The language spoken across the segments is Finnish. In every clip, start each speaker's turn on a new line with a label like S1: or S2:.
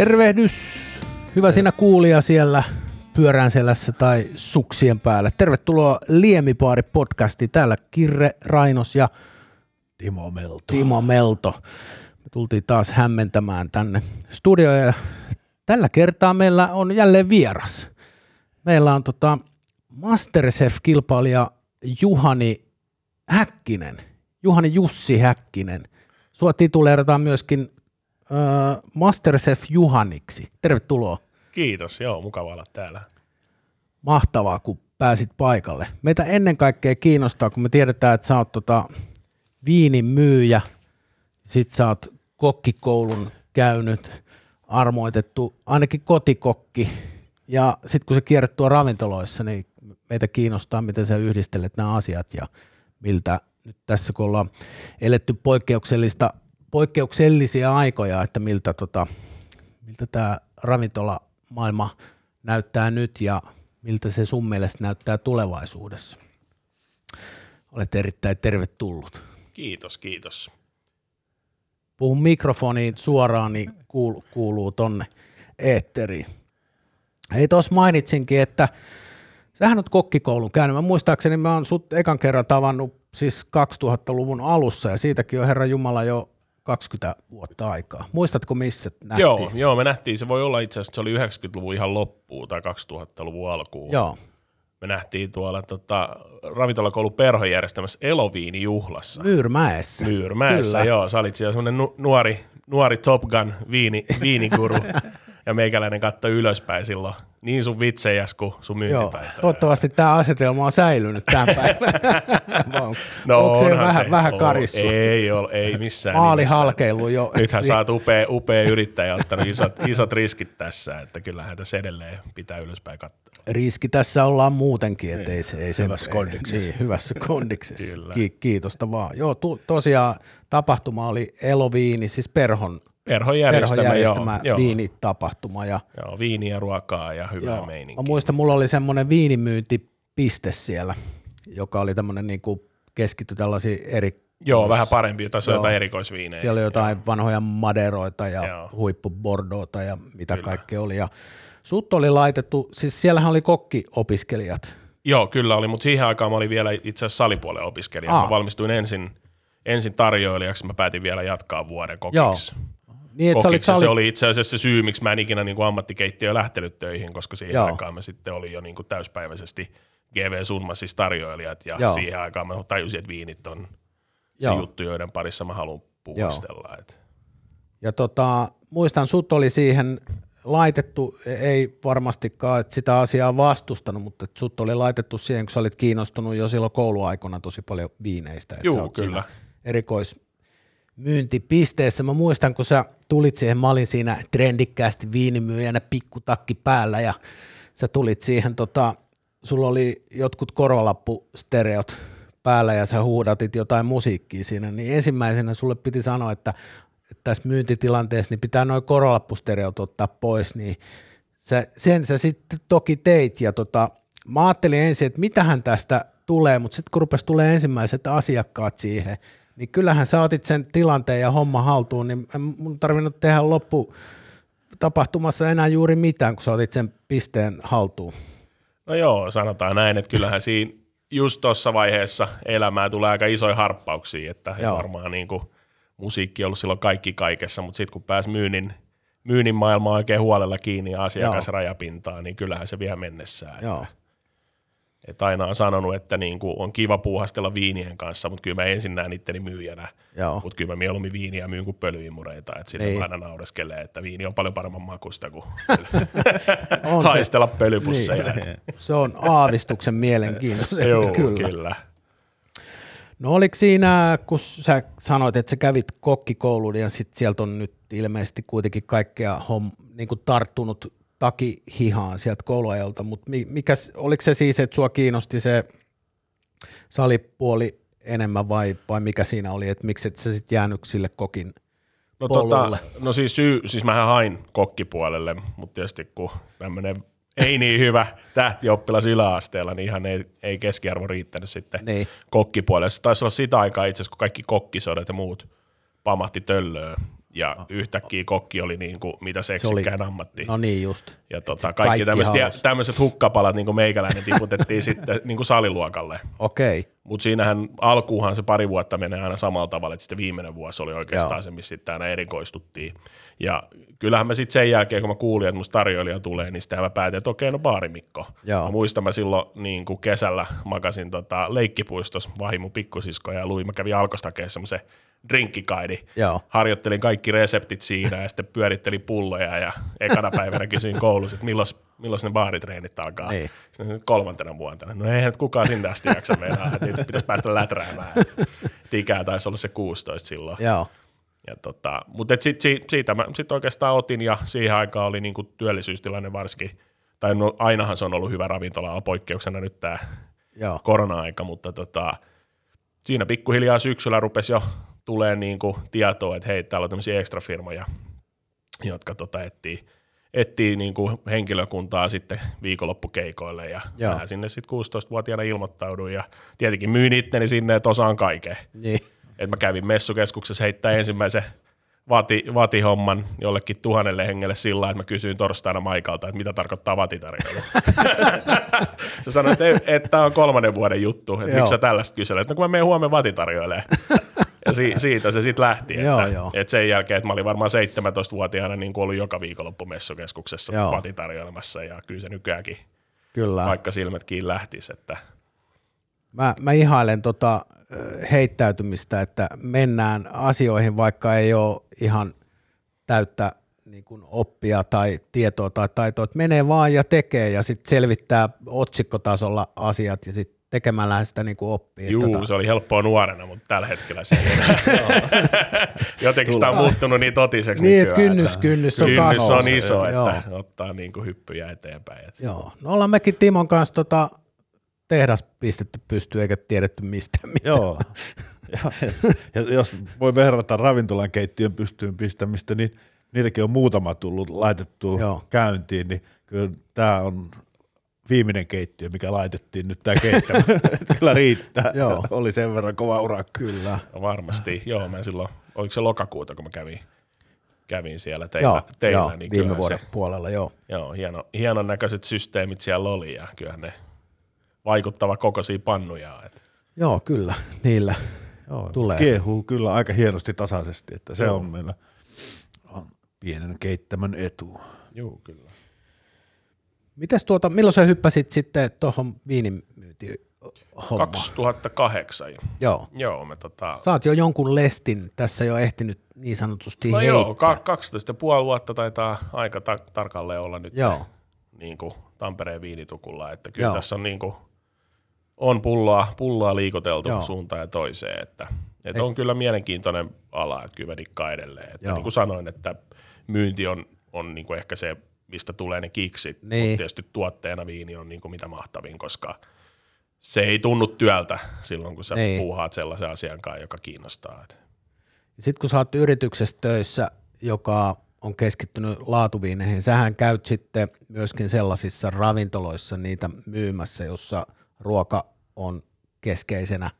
S1: Tervehdys, hyvä sinä kuulija siellä pyörään selässä tai suksien päällä. Tervetuloa Liemipaari podcasti. Täällä Kirre Rainos ja
S2: Timo Melto.
S1: Timo Melto. Me tultiin taas hämmentämään tänne studioon ja tällä kertaa meillä on jälleen vieras. Meillä on tota Masterchef-kilpailija Juhani Häkkinen, Juhani Jussi Häkkinen. Sua tituleerataan myöskin Masterchef Juhaniksi. Tervetuloa.
S3: Kiitos, joo, mukava olla täällä.
S1: Mahtavaa, kun pääsit paikalle. Meitä ennen kaikkea kiinnostaa, kun me tiedetään, että sä oot tota viinin myyjä, sit sä oot kokkikoulun käynyt, armoitettu, ainakin kotikokki, ja sitten kun sä kierrät tuo ravintoloissa, niin meitä kiinnostaa, miten sä yhdistelet nämä asiat ja miltä nyt tässä kun ollaan eletty poikkeuksellista, poikkeuksellisia aikoja, että miltä, tota, miltä tämä ravintolamaailma näyttää nyt ja miltä se sun mielestä näyttää tulevaisuudessa. Olet erittäin tervetullut.
S3: Kiitos, kiitos.
S1: Puhun mikrofoniin suoraan, niin kuuluu, kuuluu tonne eetteriin. Hei, tuossa mainitsinkin, että sähän oot kokkikoulun käynyt. Mä muistaakseni mä oon sut ekan kerran tavannut siis 2000-luvun alussa ja siitäkin on Herra Jumala jo 20 vuotta aikaa. Muistatko missä nähtiin?
S3: Joo, joo, me nähtiin, se voi olla itse asiassa, se oli 90-luvun ihan loppuun tai 2000-luvun alkuun.
S1: Joo.
S3: Me nähtiin tuolla tota, ravintolakoulun perhon järjestämässä Eloviini-juhlassa.
S1: Myyrmäessä.
S3: Myyrmäessä,
S1: Kyllä.
S3: joo. Sä olit siellä semmoinen nu- nuori, nuori Top Gun viini, viinikuru. ja meikäläinen katsoi ylöspäin silloin niin sun vitsejäs kuin sun
S1: Joo,
S3: myyntipäitä.
S1: toivottavasti tämä asetelma on säilynyt tämän päivän.
S3: No
S1: onko se vähän,
S3: se.
S1: vähän
S3: Oo,
S1: karissu?
S3: Ei, ole, ei missään
S1: Maali halkeilu jo.
S3: Nythän sä oot upea, upea yrittäjä, ottanut isot, isot riskit tässä, että kyllähän tässä edelleen pitää ylöspäin katsoa.
S1: riski tässä ollaan muutenkin, että ei se, ei se
S2: Hyvässä kondiksessa.
S1: Niin, hyvässä kondiksessa. Ki, kiitosta vaan. Joo, tu, tosiaan tapahtuma oli Eloviini, siis Perhon,
S3: Perhon
S1: Perhon
S3: järjestämä,
S1: järjestämä
S3: joo, joo,
S1: viinitapahtuma. Ja,
S3: joo, viiniä, ruokaa ja hyvää
S1: joo,
S3: meininkiä.
S1: mä muistan, mulla oli semmoinen viinimyyntipiste siellä, joka oli tämmöinen niin kuin keskitty tällaisiin eri
S3: Joo, vähän parempi, se on
S1: Joo.
S3: jotain erikoisviinejä.
S1: Siellä oli jotain vanhoja maderoita ja
S3: Joo.
S1: huippubordoota ja mitä
S3: Kyllä.
S1: kaikkea oli. Ja sut oli laitettu, siis siellähän oli kokkiopiskelijat.
S3: Joo, kyllä oli, mutta siihen aikaan mä olin vielä itse asiassa salipuolen opiskelija.
S1: Aa.
S3: Mä valmistuin ensin, ensin tarjoilijaksi, mä päätin vielä jatkaa vuoden kokiksi.
S1: Niin, että olit,
S3: kokiksi.
S1: sä
S3: ja Se oli itse asiassa se syy, miksi mä en ikinä niin ammattikeittiö lähtenyt töihin, koska siihen
S1: Joo.
S3: aikaan mä sitten olin jo niin kuin täyspäiväisesti GV Sunmassissa tarjoilijat ja
S1: Joo.
S3: siihen aikaan mä tajusin, että viinit on se
S1: Joo.
S3: juttu, joiden parissa mä haluan puhastella. Et.
S1: ja tota, muistan, sut oli siihen laitettu, ei varmastikaan että sitä asiaa vastustanut, mutta että sut oli laitettu siihen, kun sä olit kiinnostunut jo silloin kouluaikana tosi paljon viineistä. että
S3: Juu,
S1: sä erikoismyyntipisteessä. Mä muistan, kun sä tulit siihen, mä olin siinä trendikkäästi viinimyyjänä pikkutakki päällä ja sä tulit siihen, tota, sulla oli jotkut korvalappustereot päällä ja sä huudatit jotain musiikkia siinä, niin ensimmäisenä sulle piti sanoa, että, että tässä myyntitilanteessa niin pitää noin korvalappustereot ottaa pois, niin sä, sen sä sitten toki teit ja tota, mä ajattelin ensin, että mitähän tästä tulee, mutta sitten kun rupesi tulee ensimmäiset asiakkaat siihen, niin kyllähän sä otit sen tilanteen ja homma haltuun, niin en mun tarvinnut tehdä loppu tapahtumassa enää juuri mitään, kun sä otit sen pisteen haltuun.
S3: No joo, sanotaan näin, että kyllähän siinä just tuossa vaiheessa elämää tulee aika isoja harppauksia, että
S1: Joo.
S3: varmaan niin kuin musiikki on ollut silloin kaikki kaikessa, mutta sitten kun pääsi myynnin, myynnin maailmaan oikein huolella kiinni ja asiakasrajapintaa, niin kyllähän se vie mennessään.
S1: Joo.
S3: Et aina on sanonut, että niin kuin on kiva puuhastella viinien kanssa, mutta kyllä mä ensin näen itteni myyjänä. Mutta kyllä mä mieluummin viiniä myyn kuin pölyimureita. Et sille
S1: Niin.
S3: aina naureskelee, että viini on paljon paremman makusta kuin
S1: On se,
S3: haistella pölypusseja.
S1: niin, se on aavistuksen mielenkiintoisempi,
S3: Joo,
S1: kyllä.
S3: kyllä.
S1: No oliko siinä, kun sä sanoit, että sä kävit kokkikoulun ja sit sieltä on nyt ilmeisesti kuitenkin kaikkea hom, niin kuin tarttunut takihihaan sieltä kouluajalta, mutta mikä, oliko se siis, että sua kiinnosti se salipuoli enemmän vai, vai mikä siinä oli, että miksi et sä sitten jäänyt sille kokin
S3: No,
S1: polulle?
S3: tota, no siis syy, siis mähän hain kokkipuolelle, mutta tietysti kun tämmöinen ei niin hyvä tähtioppilas yläasteella, niin ihan ei, ei keskiarvo riittänyt sitten
S1: Niin.
S3: kokkipuolelle. Se taisi olla sitä aikaa itse asiassa, kun kaikki kokkisodat ja muut pamahti töllöön ja yhtäkkiä kokki oli niin kuin, mitä seksikkään ammatti.
S1: No niin just.
S3: Ja tota, kaikki,
S1: kaikki
S3: tämmöiset, tämmöiset hukkapalat, niin kuin meikäläinen, tiputettiin sitten niin kuin saliluokalle.
S1: Okei.
S3: Mutta siinähän alkuuhan se pari vuotta menee aina samalla tavalla, että sitten viimeinen vuosi oli oikeastaan
S1: Joo.
S3: se, missä sitten aina erikoistuttiin. Ja kyllähän mä sitten sen jälkeen, kun mä kuulin, että musta tarjoilija tulee, niin sitten mä päätin, että okei, no baarimikko.
S1: Joo.
S3: Mä muistan, mä silloin niin kuin kesällä makasin tota, leikkipuistossa vahimu pikkusisko ja luin, mä kävin alkostakeessa semmoisen drinkkikaidi.
S1: Joo.
S3: Harjoittelin kaikki reseptit siinä ja sitten pyörittelin pulloja ja ekana päivänä kysyin koulussa, että milloin, milloin ne baaritreenit alkaa.
S1: Niin.
S3: Sitten kolmantena vuotena. No eihän nyt kukaan sinne asti jaksa mennä, että pitäisi päästä läträämään. Et ikää taisi olla se 16 silloin.
S1: Joo.
S3: Ja tota, mutta et sit, si, siitä mä sit oikeastaan otin ja siihen aikaan oli niinku työllisyystilanne varsinkin, tai no, ainahan se on ollut hyvä ravintola, on poikkeuksena nyt tämä korona-aika, mutta tota, siinä pikkuhiljaa syksyllä rupesi jo tulee niinku tietoa, että hei, täällä on tämmöisiä ekstrafirmoja, jotka tota etsii, etsii niinku henkilökuntaa sitten viikonloppukeikoille ja
S1: Joo.
S3: mä sinne sitten 16-vuotiaana ilmoittauduin ja tietenkin myin itteni sinne, että osaan kaiken.
S1: Niin.
S3: että mä kävin messukeskuksessa heittää ensimmäisen vati, vatihomman jollekin tuhannelle hengelle sillä että mä kysyin torstaina Maikalta, että mitä tarkoittaa vatitarjoilu. se sanoi, että, että tämä on kolmannen vuoden juttu, että
S1: Joo.
S3: miksi sä tällaista kyselet. No kun mä menen huomenna vatitarjoilemaan. Ja si, siitä se sitten lähti. Että,
S1: Joo, joo.
S3: että sen jälkeen, että mä olin varmaan 17-vuotiaana niin ollut joka viikonloppu messukeskuksessa
S1: Joo.
S3: vatitarjoilemassa ja kyllä se nykyäänkin,
S1: Kyllä.
S3: vaikka silmät kiinni lähtisi. Että,
S1: Mä, mä ihailen tota heittäytymistä, että mennään asioihin, vaikka ei ole ihan täyttä niin kuin oppia tai tietoa tai taitoa, että menee vaan ja tekee ja sitten selvittää otsikkotasolla asiat ja sitten tekemällä sitä niin kuin oppii.
S3: Juu,
S1: Tota,
S3: se oli helppoa nuorena, mutta tällä hetkellä se ei. Jotenkin sitä on muuttunut niin totiseksi
S1: niin, että kynnys, kynnys on
S3: kynnys on iso,
S1: Joo.
S3: että ottaa niin kuin hyppyjä eteenpäin. Että.
S1: Joo. No ollaan mekin Timon kanssa tota, tehdas pistetty pystyyn eikä tiedetty mistään mitään.
S2: Joo. ja, jos voi verrata ravintolan keittiön pystyyn pistämistä, niin niitäkin on muutama tullut laitettua
S1: Joo.
S2: käyntiin, niin kyllä tämä on viimeinen keittiö, mikä laitettiin nyt tämä keittiö. kyllä riittää.
S1: Joo.
S2: Oli sen verran kova urakka.
S1: Kyllä.
S3: No varmasti, joo, mä silloin, oliko se lokakuuta, kun mä kävin, kävin siellä teillä,
S1: Joo,
S3: teillä
S1: joo
S3: niin
S1: viime vuoden
S3: se,
S1: puolella, joo.
S3: joo, hieno, hienon näköiset systeemit siellä oli ja kyllähän ne vaikuttava kokoisia pannuja. Että.
S1: Joo, kyllä, niillä.
S2: Joo,
S1: Tulee.
S2: Kiehuu kyllä aika hienosti tasaisesti, että se on meillä on pienen keittämön etu.
S3: Joo, kyllä.
S1: Mites tuota, milloin sä hyppäsit sitten tuohon viinimyyntiin hommaan?
S3: 2008.
S1: Joo.
S3: Joo, me tota,
S1: Sä oot jo jonkun lestin tässä jo ehtinyt niin sanotusti
S3: No
S1: heittää.
S3: joo, ka- 12 ja puoli vuotta taitaa aika ta- tarkalleen olla nyt
S1: Joo.
S3: niin kuin Tampereen viinitukulla, että kyllä
S1: Joo.
S3: tässä on niin kuin, on pulloa, pulloa liikoteltu
S1: Joo.
S3: suuntaan ja toiseen, että, että on kyllä mielenkiintoinen ala, että kyllä mä edelleen. Että
S1: Joo.
S3: niin kuin sanoin, että myynti on, on niin kuin ehkä se, mistä tulee ne kiksit,
S1: Niin.
S3: mutta tietysti tuotteena viini on niin kuin mitä mahtavin, koska se ei tunnu työltä silloin, kun sä
S1: Niin.
S3: puuhaat sellaisen asian kanssa, joka kiinnostaa.
S1: Sitten kun sä oot yrityksessä töissä, joka on keskittynyt laatuviineihin, sähän käyt sitten myöskin sellaisissa ravintoloissa niitä myymässä, jossa ruoka on keskeisenä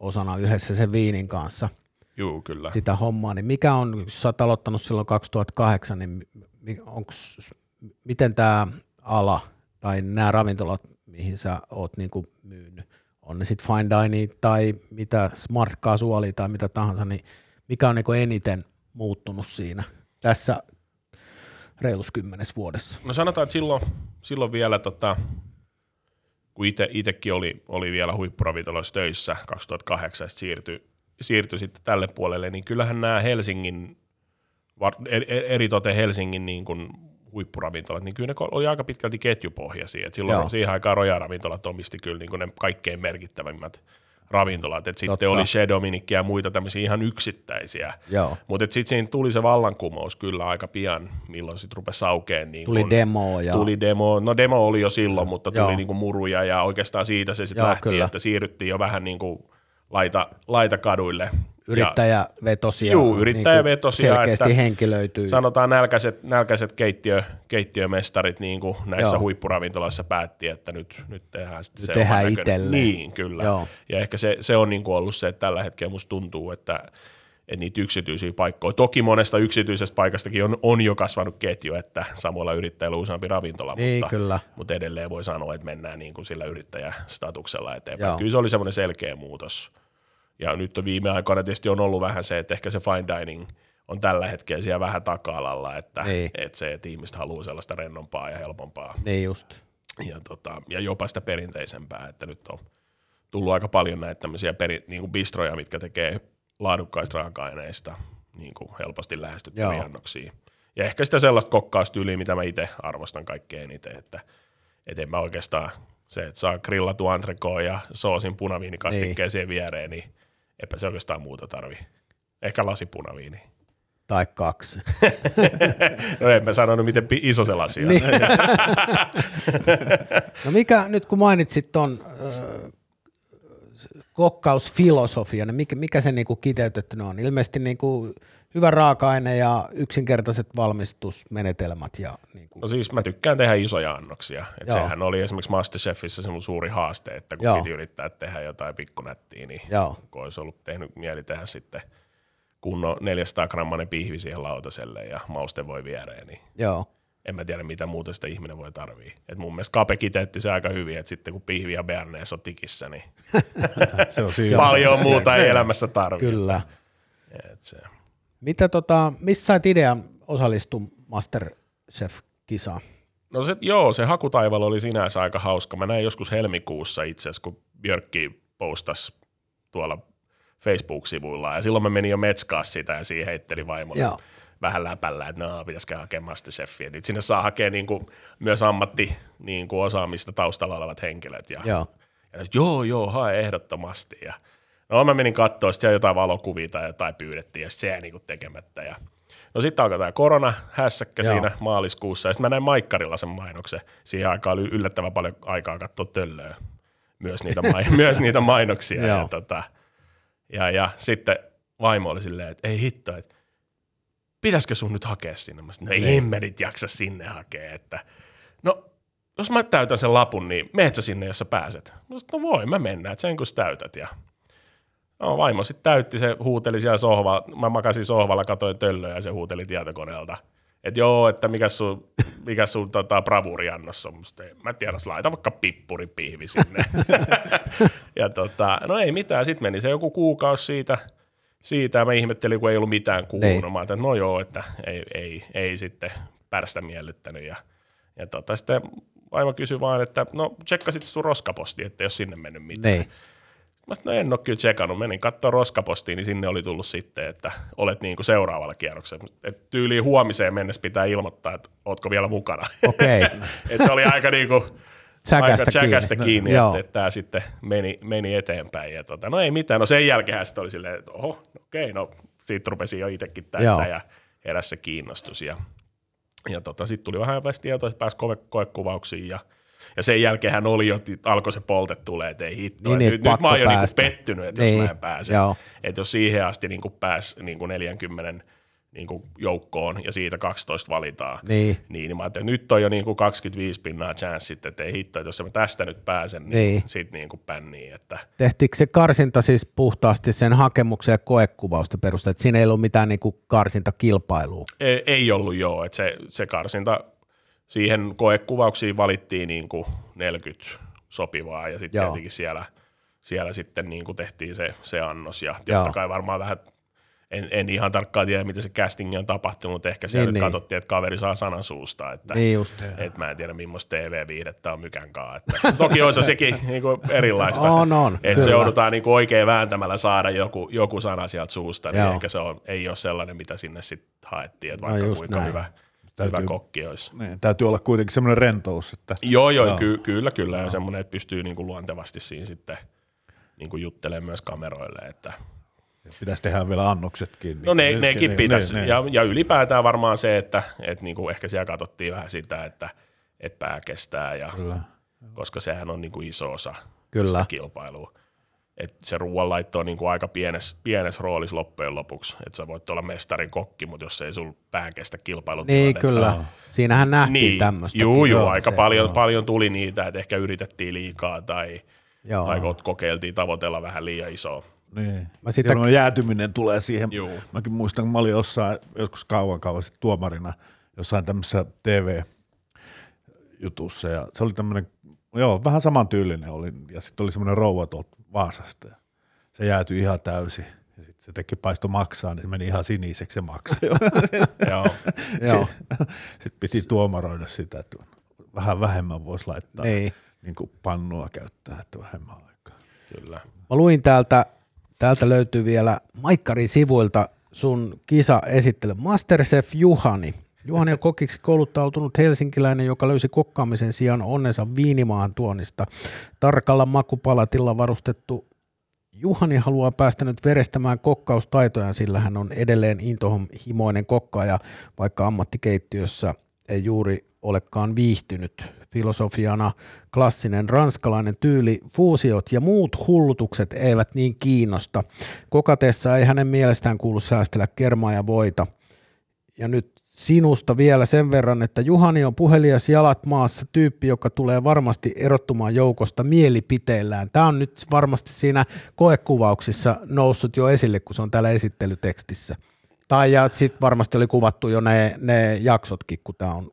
S1: osana yhdessä sen viinin kanssa
S3: Juu, kyllä.
S1: sitä hommaa, niin mikä on, jos sä oot aloittanut silloin 2008, niin onks, miten tämä ala tai nämä ravintolat, mihin sä oot niinku myynyt, on ne sitten fine dining tai mitä smart casualia tai mitä tahansa, niin mikä on niinku eniten muuttunut siinä tässä reilus kymmenes vuodessa?
S3: No sanotaan, että silloin, silloin vielä, tota, kun itsekin oli, oli vielä huippuravintoloissa töissä 2008 ja sit siirtyi, siirtyi sitten tälle puolelle, niin kyllähän nämä Helsingin, eritoten Helsingin niin kuin huippuravintolat, niin kyllä ne oli aika pitkälti ketjupohjaisia. Et silloin
S1: Joo.
S3: Siihen aikaan Roja-ravintolat omisti kyllä niin kuin ne kaikkein merkittävimmät ravintolat. Et sitten oli Chez Dominique ja muita tämmöisiä ihan yksittäisiä. Mutta sitten siinä tuli se vallankumous kyllä aika pian, milloin sitten rupesi aukeen. Niin
S1: Tuli
S3: kun,
S1: demo ja
S3: Tuli demo, no demo oli jo silloin, mutta
S1: Joo.
S3: tuli niinku muruja ja oikeastaan siitä se sitten lähti,
S1: kyllä.
S3: että siirryttiin jo vähän niinku laita, laitakaduille. Ja
S1: yrittäjävetosia,
S3: Juu, yrittäjävetosia,
S1: selkeästi
S3: että
S1: henkilöityy.
S3: sanotaan nälkäiset, nälkäiset keittiö, keittiömestarit niin kuin näissä
S1: Joo.
S3: Huippuravintoloissa päätti, että nyt, nyt tehdään sitten
S1: Nyt
S3: se
S1: tehdään itselleen.
S3: Niin, kyllä.
S1: Joo.
S3: Ja ehkä se, se on niin kuin ollut se, että tällä hetkellä musta tuntuu, että että niitä yksityisiä paikkoja. Toki monesta yksityisestä paikastakin on, on jo kasvanut ketju, että samalla yrittäjällä on useampi ravintola,
S1: Niin,
S3: mutta,
S1: kyllä.
S3: mutta edelleen voi sanoa, että mennään niin kuin sillä yrittäjästatuksella eteenpäin.
S1: Joo.
S3: Kyllä se oli semmoinen selkeä muutos. Ja nyt viime aikoina tietysti on ollut vähän se, että ehkä se fine dining on tällä hetkellä siellä vähän taka-alalla, että,
S1: Niin.
S3: että se, että ihmiset haluaa sellaista rennompaa ja helpompaa
S1: Niin just.
S3: ja, tota, ja jopa sitä perinteisempää, että nyt on tullut aika paljon näitä tämmöisiä peri, niin kuin bistroja, mitkä tekee laadukkaista raaka-aineista niin kuin helposti lähestyttäviä
S1: Joo.
S3: annoksia. Ja ehkä sitä sellaista kokkaustyyliä, mitä mä itse arvostan kaikkein eniten, että, että en mä oikeastaan se, että saa grillatu entrecote ja soosin punaviinikastikkeen
S1: Niin.
S3: siihen viereen, niin eipä se oikeastaan muuta tarvi. Ehkä lasi punaviini.
S1: Tai kaksi.
S3: No en mä sanonut, miten iso se lasi on.
S1: Niin. no mikä, nyt kun mainitsit ton äh, kokkausfilosofia, niin mikä, mikä se niinku kiteytettynä on? Ilmeisesti niinku hyvä raaka-aine ja yksinkertaiset valmistusmenetelmät. Ja niinku,
S3: No siis mä tykkään tehdä isoja annoksia. Et
S1: Joo.
S3: sehän oli esimerkiksi Masterchefissä se mun suuri haaste, että kun.
S1: Joo.
S3: piti yrittää tehdä jotain pikkunättiä, niin
S1: Joo.
S3: kun olisi ollut tehnyt mieli tehdä sitten kunnon 400 grammanen pihvi siihen lautaselle ja mauste voi viereen, niin
S1: joo,
S3: en mä tiedä mitä muuta sitä ihminen voi tarvii. Et mun mielestä Kape kiteytti se aika hyvin, että sitten kun pihvi ja bearnaise on tikissä, niin
S2: Se on
S1: Se
S3: paljon muuta ei elämässä tarvii.
S1: kyllä.
S3: Et se.
S1: Mitä tota, missä sait idean osallistua Masterchef-kisaan?
S3: No se, joo, se hakutaival oli sinänsä aika hauska. Mä näin joskus helmikuussa itse asiassa, kun Björkki postasi tuolla Facebook-sivuilla, ja silloin mä menin jo metskaa sitä, ja siihen heitteli vaimolle
S1: Joo.
S3: Vähän läpällä, että no, pitäisikö hakea Masterchefia. Nyt sinne saa hakea niin kuin, myös ammatti niin kuin osaamista taustalla olevat henkilöt. Ja,
S1: Joo,
S3: ja joo, joo, hae ehdottomasti. Ja, no mä menin katsoa, sitten jotain valokuvia tai jotain pyydettiin, ja se jäi niin kuin tekemättä. Ja, no sitten alkoi tämä korona hässäkkä
S1: Joo.
S3: siinä maaliskuussa, ja sitten mä näin Maikkarilla sen mainoksen. Siihen aikaan oli yllättävän paljon aikaa katsoa töllöä, myös niitä, mai- myös niitä mainoksia. Ja, tota, ja, ja sitten vaimo oli silleen, että ei hitto, että pitäisikö sun nyt hakea sinne? Mä sanoin, no
S1: Niin.
S3: en mä nyt jaksa sinne hakea, että no jos mä täytän sen lapun, niin meet sä sinne, jos sä pääset? Mä sanoin, no voi, mä mennään, että sen kun sä täytät. Ja no, vaimo sitten täytti, se huuteli siellä sohvalla, mä makasin sohvalla, katoin töllöä ja se huuteli tietokoneelta. Että joo, että mikä sun, mikä sun tota, bravuriannos on. Musta, ei- mä tiedä, laita vaikka pippuripihvi sinne. ja tota, no ei mitään, sitten meni se joku kuukausi siitä, siitä mä ihmettelin, kun ei ollut mitään kuulunut.
S1: Niin.
S3: Mä että no joo, että ei, ei, ei sitten pärstä miellyttänyt. Ja, ja tota, sitten vaimo kysyi vaan, että no tsekkasit sun roskaposti, että ole sinne mennyt mitään.
S1: niin.
S3: Mä sanoin, no en ole kyllä tsekannut. Menin katsoa roskapostiin, niin sinne oli tullut sitten, että olet niin kuin seuraavalla kierroksella. Et tyyliin huomiseen mennessä pitää ilmoittaa, että ootko vielä mukana.
S1: Okei,
S3: Et se oli aika niin kuin,
S1: Tsäkästä
S3: aika tsäkästä
S1: kiinni.
S3: kiinni,
S1: Joo.
S3: että, että tämä sitten meni, meni eteenpäin. Ja tota, no ei mitään, no sen jälkeen sitten oli silleen, että oho, okei, no siitä rupesi jo itsekin täyttää ja heräsi se kiinnostus. Ja, ja tota, sitten tuli vähän tietoa, että pääsi koe, koekuvauksiin ja ja sen jälkeen hän oli jo, että alkoi se polte tulee, että ei hitto.
S1: Niin,
S3: Niin, nyt, nyt mä oon jo niinku pettynyt, että
S1: Niin,
S3: jos mä en pääse. Että jos siihen asti niinku pääsi niinku 40 niinku joukkoon ja siitä 12 valitaan,
S1: Niin.
S3: niin, niin mä ajattelin, että nyt on jo niinku 25 pinnaa chanssit, että ei hitto, että jos mä tästä nyt pääsen, niin,
S1: Niin.
S3: niin. sit niinku pänniin. Että
S1: Tehtiinkö se karsinta siis puhtaasti sen hakemuksen ja koekuvausta perusteella, että siinä ei ollut mitään niinku karsintakilpailua?
S3: ei, ei ollut joo, että se, se karsinta, siihen koekuvauksiin valittiin niinku 40 sopivaa ja sitten tietenkin siellä, siellä sitten niinku tehtiin se, se annos ja totta kai varmaan vähän en, en ihan tarkkaan tiedä, miten se casting on tapahtunut, mutta ehkä siellä
S1: Niin,
S3: niin,
S1: niin.
S3: nyt katsottiin, että kaveri saa sanan suusta, että
S1: Niin just.
S3: et mä en tiedä, millaista TV-viihdettä on mykänkaan. Että, toki olisi sekin niinku erilaista.
S1: On, on,
S3: Että se joudutaan niinku oikein vääntämällä saada joku, joku sana sieltä suusta, niin
S1: Joo.
S3: ehkä se on, ei ole sellainen, mitä sinne sitten haettiin, että
S1: No
S3: vaikka
S1: just
S3: kuinka
S1: näin.
S3: hyvä,
S2: Täytyy-
S3: hyvä kokki olisi.
S2: Niin, täytyy olla kuitenkin semmoinen rentous, että
S3: Joo, joo,
S2: Joo.
S3: Ky- kyllä, kyllä. Ja semmoinen, että pystyy niinku luontevasti siinä sitten niinku juttelemaan myös kameroille. Että.
S2: Pitäisi tehdä vielä annoksetkin. Niin
S3: No ne, nekin
S2: niin,
S3: pitäisi.
S2: niin,
S3: Ja, ja ylipäätään varmaan se, että et niinku ehkä siellä katsottiin vähän sitä, että et pää kestää, ja,
S2: Kyllä.
S3: koska sehän on niinku iso osa
S1: Kyllä.
S3: sitä kilpailua. Et se ruoanlaitto on niinku aika pienes, pienes roolissa loppujen lopuksi. Että sä voit olla mestarin kokki, mutta jos ei sul pää kestä kilpailutilannetta.
S1: Niin kyllä. Siinähän nähtiin
S3: Niin,
S1: tämmöistä.
S3: juu, juu, aika paljon, paljon tuli niitä, että ehkä yritettiin liikaa tai,
S1: Joo.
S3: tai kokeiltiin tavoitella vähän liian isoa
S2: Niin.
S1: Mä sitä-
S2: Sitä... jäätyminen tulee siihen.
S3: Juu.
S2: Mäkin muistan, kun mä olin jossain, joskus kauan kauan sitten tuomarina jossain tämmöisessä TV-jutussa ja se oli tämmöinen, joo, vähän samantyylinen oli ja sitten oli semmoinen rouva tuolta Vaasasta ja se jäätyi ihan täysin ja sitten se teki paisto maksaa, niin se meni ihan siniseksi se maksaa.
S3: Joo.
S1: Joo,
S2: sitten piti tuomaroida sitä, että vähän vähemmän voisi laittaa
S1: niin.
S2: niin kuin pannua käyttää, että vähemmän aikaa.
S3: Kyllä.
S1: Mä luin täältä, täältä löytyy vielä Maikkarin sivuilta sun kisa esittely. Masterchef Juhani. Juhani on kokiksi kouluttautunut helsinkiläinen, joka löysi kokkaamisen sijaan onnensa viinimaahan tuonnista. Tarkalla makupalatilla varustettu Juhani haluaa päästä nyt verestämään kokkaustaitojaan, sillä hän on edelleen intohimoinen kokkaaja, vaikka ammattikeittiössä ei juuri olekaan viihtynyt. Filosofiana klassinen ranskalainen tyyli, fuusiot ja muut hullutukset eivät niin kiinnosta. Kokatessa ei hänen mielestään kuulu säästellä kermaa ja voita. Ja nyt sinusta vielä sen verran, että Juhani on puhelias jalat maassa tyyppi, joka tulee varmasti erottumaan joukosta mielipiteillään. Tämä on nyt varmasti siinä koekuvauksissa noussut jo esille, kun se on täällä esittelytekstissä. Tai ja sitten varmasti oli kuvattu jo ne, ne jaksotkin, kun tämä on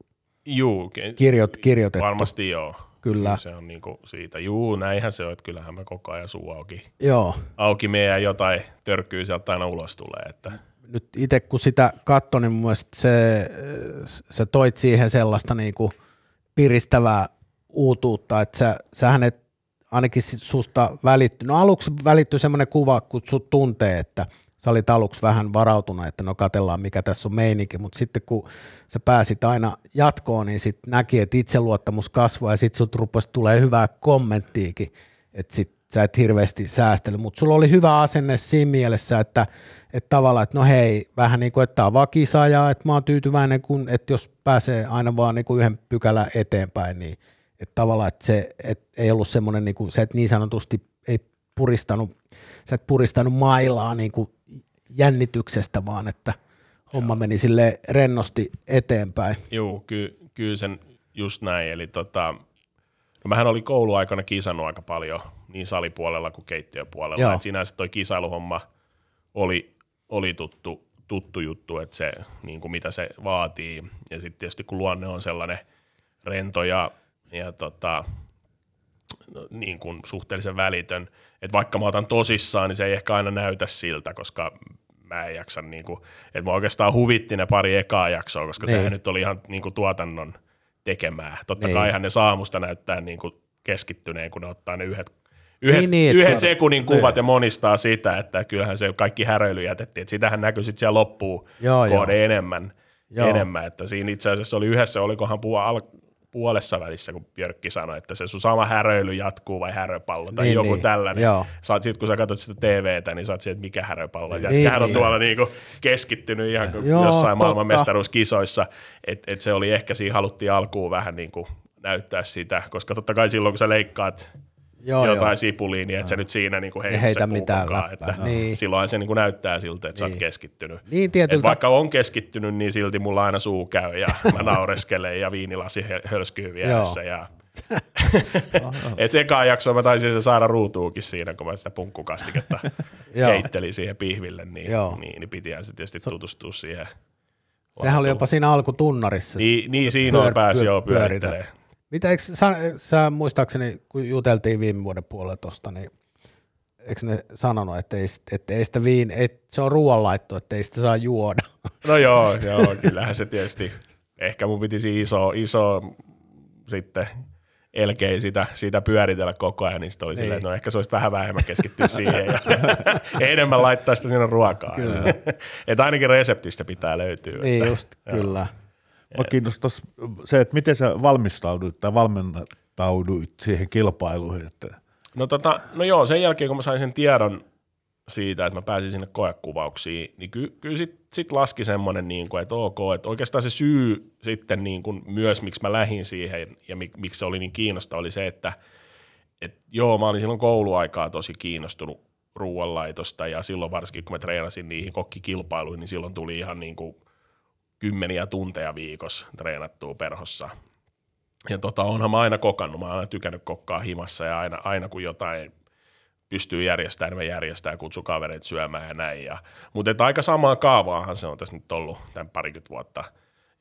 S3: Juu,
S1: kirjoit, kirjoitettu.
S3: varmasti joo.
S1: Kyllä.
S3: Se on niinku siitä. Juu, näinhän se on, että kyllähän mä koko ajan suu auki.
S1: Joo.
S3: Auki meidän jotain törkkyy sieltä aina ulos tulee. Että.
S1: Nyt itse kun sitä katsoin, niin mun mielestä se, se toit siihen sellaista niinku piristävää uutuutta, että sä, sähän et ainakin susta välitty. No aluksi välittyi semmoinen kuva, kun sut tuntee, että sä olit aluksi vähän varautunut, että no katellaan mikä tässä on meininki, mutta sitten kun sä pääsit aina jatkoon, niin sitten näki, että itseluottamus kasvoi ja sitten sut rupesi tulee hyvää kommenttiikin, että sit sä et hirveästi säästely, mutta sulla oli hyvä asenne siinä mielessä, että, että tavallaan, että no hei, vähän niin kuin, että tämä on vakisaaja, että mä oon tyytyväinen, kun, että jos pääsee aina vaan niin kuin yhden pykälän eteenpäin, niin että tavallaan, että se et, ei ollut semmoinen, niin kuin, se et niin sanotusti ei puristanut, sä et puristanut mailaa niin kuin jännityksestä, vaan että homma meni sille rennosti eteenpäin.
S3: Juu, ky- kyllä sen just näin. Eli tota, no mähän oli kouluaikana kisannut aika paljon niin salipuolella kuin keittiöpuolella.
S1: Joo.
S3: Et sinänsä toi kisailuhomma oli, oli tuttu, tuttu juttu, että se, niin kuin mitä se vaatii. Ja sitten tietysti kun luonne on sellainen rento ja, ja tota, niin kuin suhteellisen välitön, että vaikka mä otan tosissaan, niin se ei ehkä aina näytä siltä, koska mä en jaksa, niin kuin, että mä oikeastaan huvitti ne pari ekaa jaksoa, koska
S1: Niin.
S3: sehän nyt oli ihan niin kuin tuotannon tekemää. Totta
S1: Niin.
S3: niin. kaihan ne saamusta näyttää niin kuin keskittyneen, kun ne ottaa ne yhdet, yhdet,
S1: Niin,
S3: niin,
S1: niin,
S3: niin, yhdet sekunnin kuvat ja monistaa sitä, että kyllähän se kaikki häröily jätettiin. Että sitähän näkyy sitten siellä loppuun
S1: Joo,
S3: kohde enemmän,
S1: Joo.
S3: enemmän. Että siinä itse asiassa oli yhdessä, olikohan puhua al- puolessa välissä, kun Björkki sanoi, että se sun sama häröily jatkuu vai häröpallo tai
S1: Niin,
S3: niin, joku
S1: niin.
S3: niin. tällainen.
S1: Joo.
S3: Saat, sit kun sä katsot sitä TVtä, niin saat sieltä, mikä häröpallo.
S1: Niin,
S3: niin, on
S1: niin.
S3: tuolla niinku keskittynyt ihan kuin
S1: Joo,
S3: jossain
S1: totta.
S3: maailmanmestaruuskisoissa. Että et se oli ehkä siinä haluttiin alkuun vähän niinku näyttää sitä, koska totta kai silloin, kun sä leikkaat
S1: Joo,
S3: jotain
S1: joo.
S3: sipulia, niin et sä nyt siinä niinku heitä,
S1: heitä
S3: se
S1: mitään läppää.
S3: että
S1: Niin.
S3: silloinhan se niinku näyttää siltä, että sä
S1: Niin.
S3: oot keskittynyt.
S1: Niin
S3: Et
S1: tietyltä,
S3: vaikka on keskittynyt, niin silti mulla aina suu käy ja mä naureskelen ja viinilasi hö- hölskyy vieressä. Ja... Et ekaan jaksoa mä taisin se saada ruutuukin siinä, kun mä sitä punkkukastiketta keittelin siihen pihville, niin,
S1: Joo.
S3: niin, niin pitihän se tietysti tutustua siihen.
S1: sehän oli jopa siinä alkutunnarissa.
S3: Niin, niin siinä on pääsi
S1: pyör-
S3: jo pyörittelemään.
S1: Mitä, eikö, sä, sä muistaakseni, kun juteltiin viime vuoden puolella tosta, niin eikö ne sanonut, että ei, että ei sitä viin, ei, se on ruoanlaitto, että ei sitä saa juoda.
S3: No joo, joo, kyllähän se tietysti, ehkä mun pitisi iso, iso sitten elkei sitä, sitä pyöritellä koko ajan, niin sitten oli silleen,
S1: Niin.
S3: että no ehkä se olisi vähän vähemmän keskittyä siihen ja enemmän laittaa sitä sinne ruokaan.
S1: Kyllä.
S3: että ainakin reseptistä pitää löytyä.
S1: niin
S3: että,
S1: just, kyllä.
S2: Mä kiinnostaisi se, että miten sä valmistauduit tai valmentauduit siihen kilpailuihin. Että
S3: No, tota, no joo, sen jälkeen kun mä sain sen tiedon siitä, että mä pääsin sinne koekuvauksiin, niin ky- kyllä sit, sit laski semmoinen, niin kuin, että ok, että oikeastaan se syy sitten niin kuin myös, miksi mä lähdin siihen ja mik, miksi se oli niin kiinnostava, oli se, että et joo, mä olin silloin kouluaikaa tosi kiinnostunut ruoanlaitosta ja silloin varsinkin, kun mä treenasin niihin kokkikilpailuihin, niin silloin tuli ihan niin kuin kymmeniä tunteja viikossa treenattua perhossa. Ja tota, onhan mä aina kokannut, mä oon aina tykännyt kokkaa himassa ja aina, aina kun jotain pystyy järjestämään, niin me järjestää ja kutsuu kavereita syömään ja näin. Ja, mutta että aika samaa kaavaahan se on tässä nyt ollut tämän parikymmentä vuotta.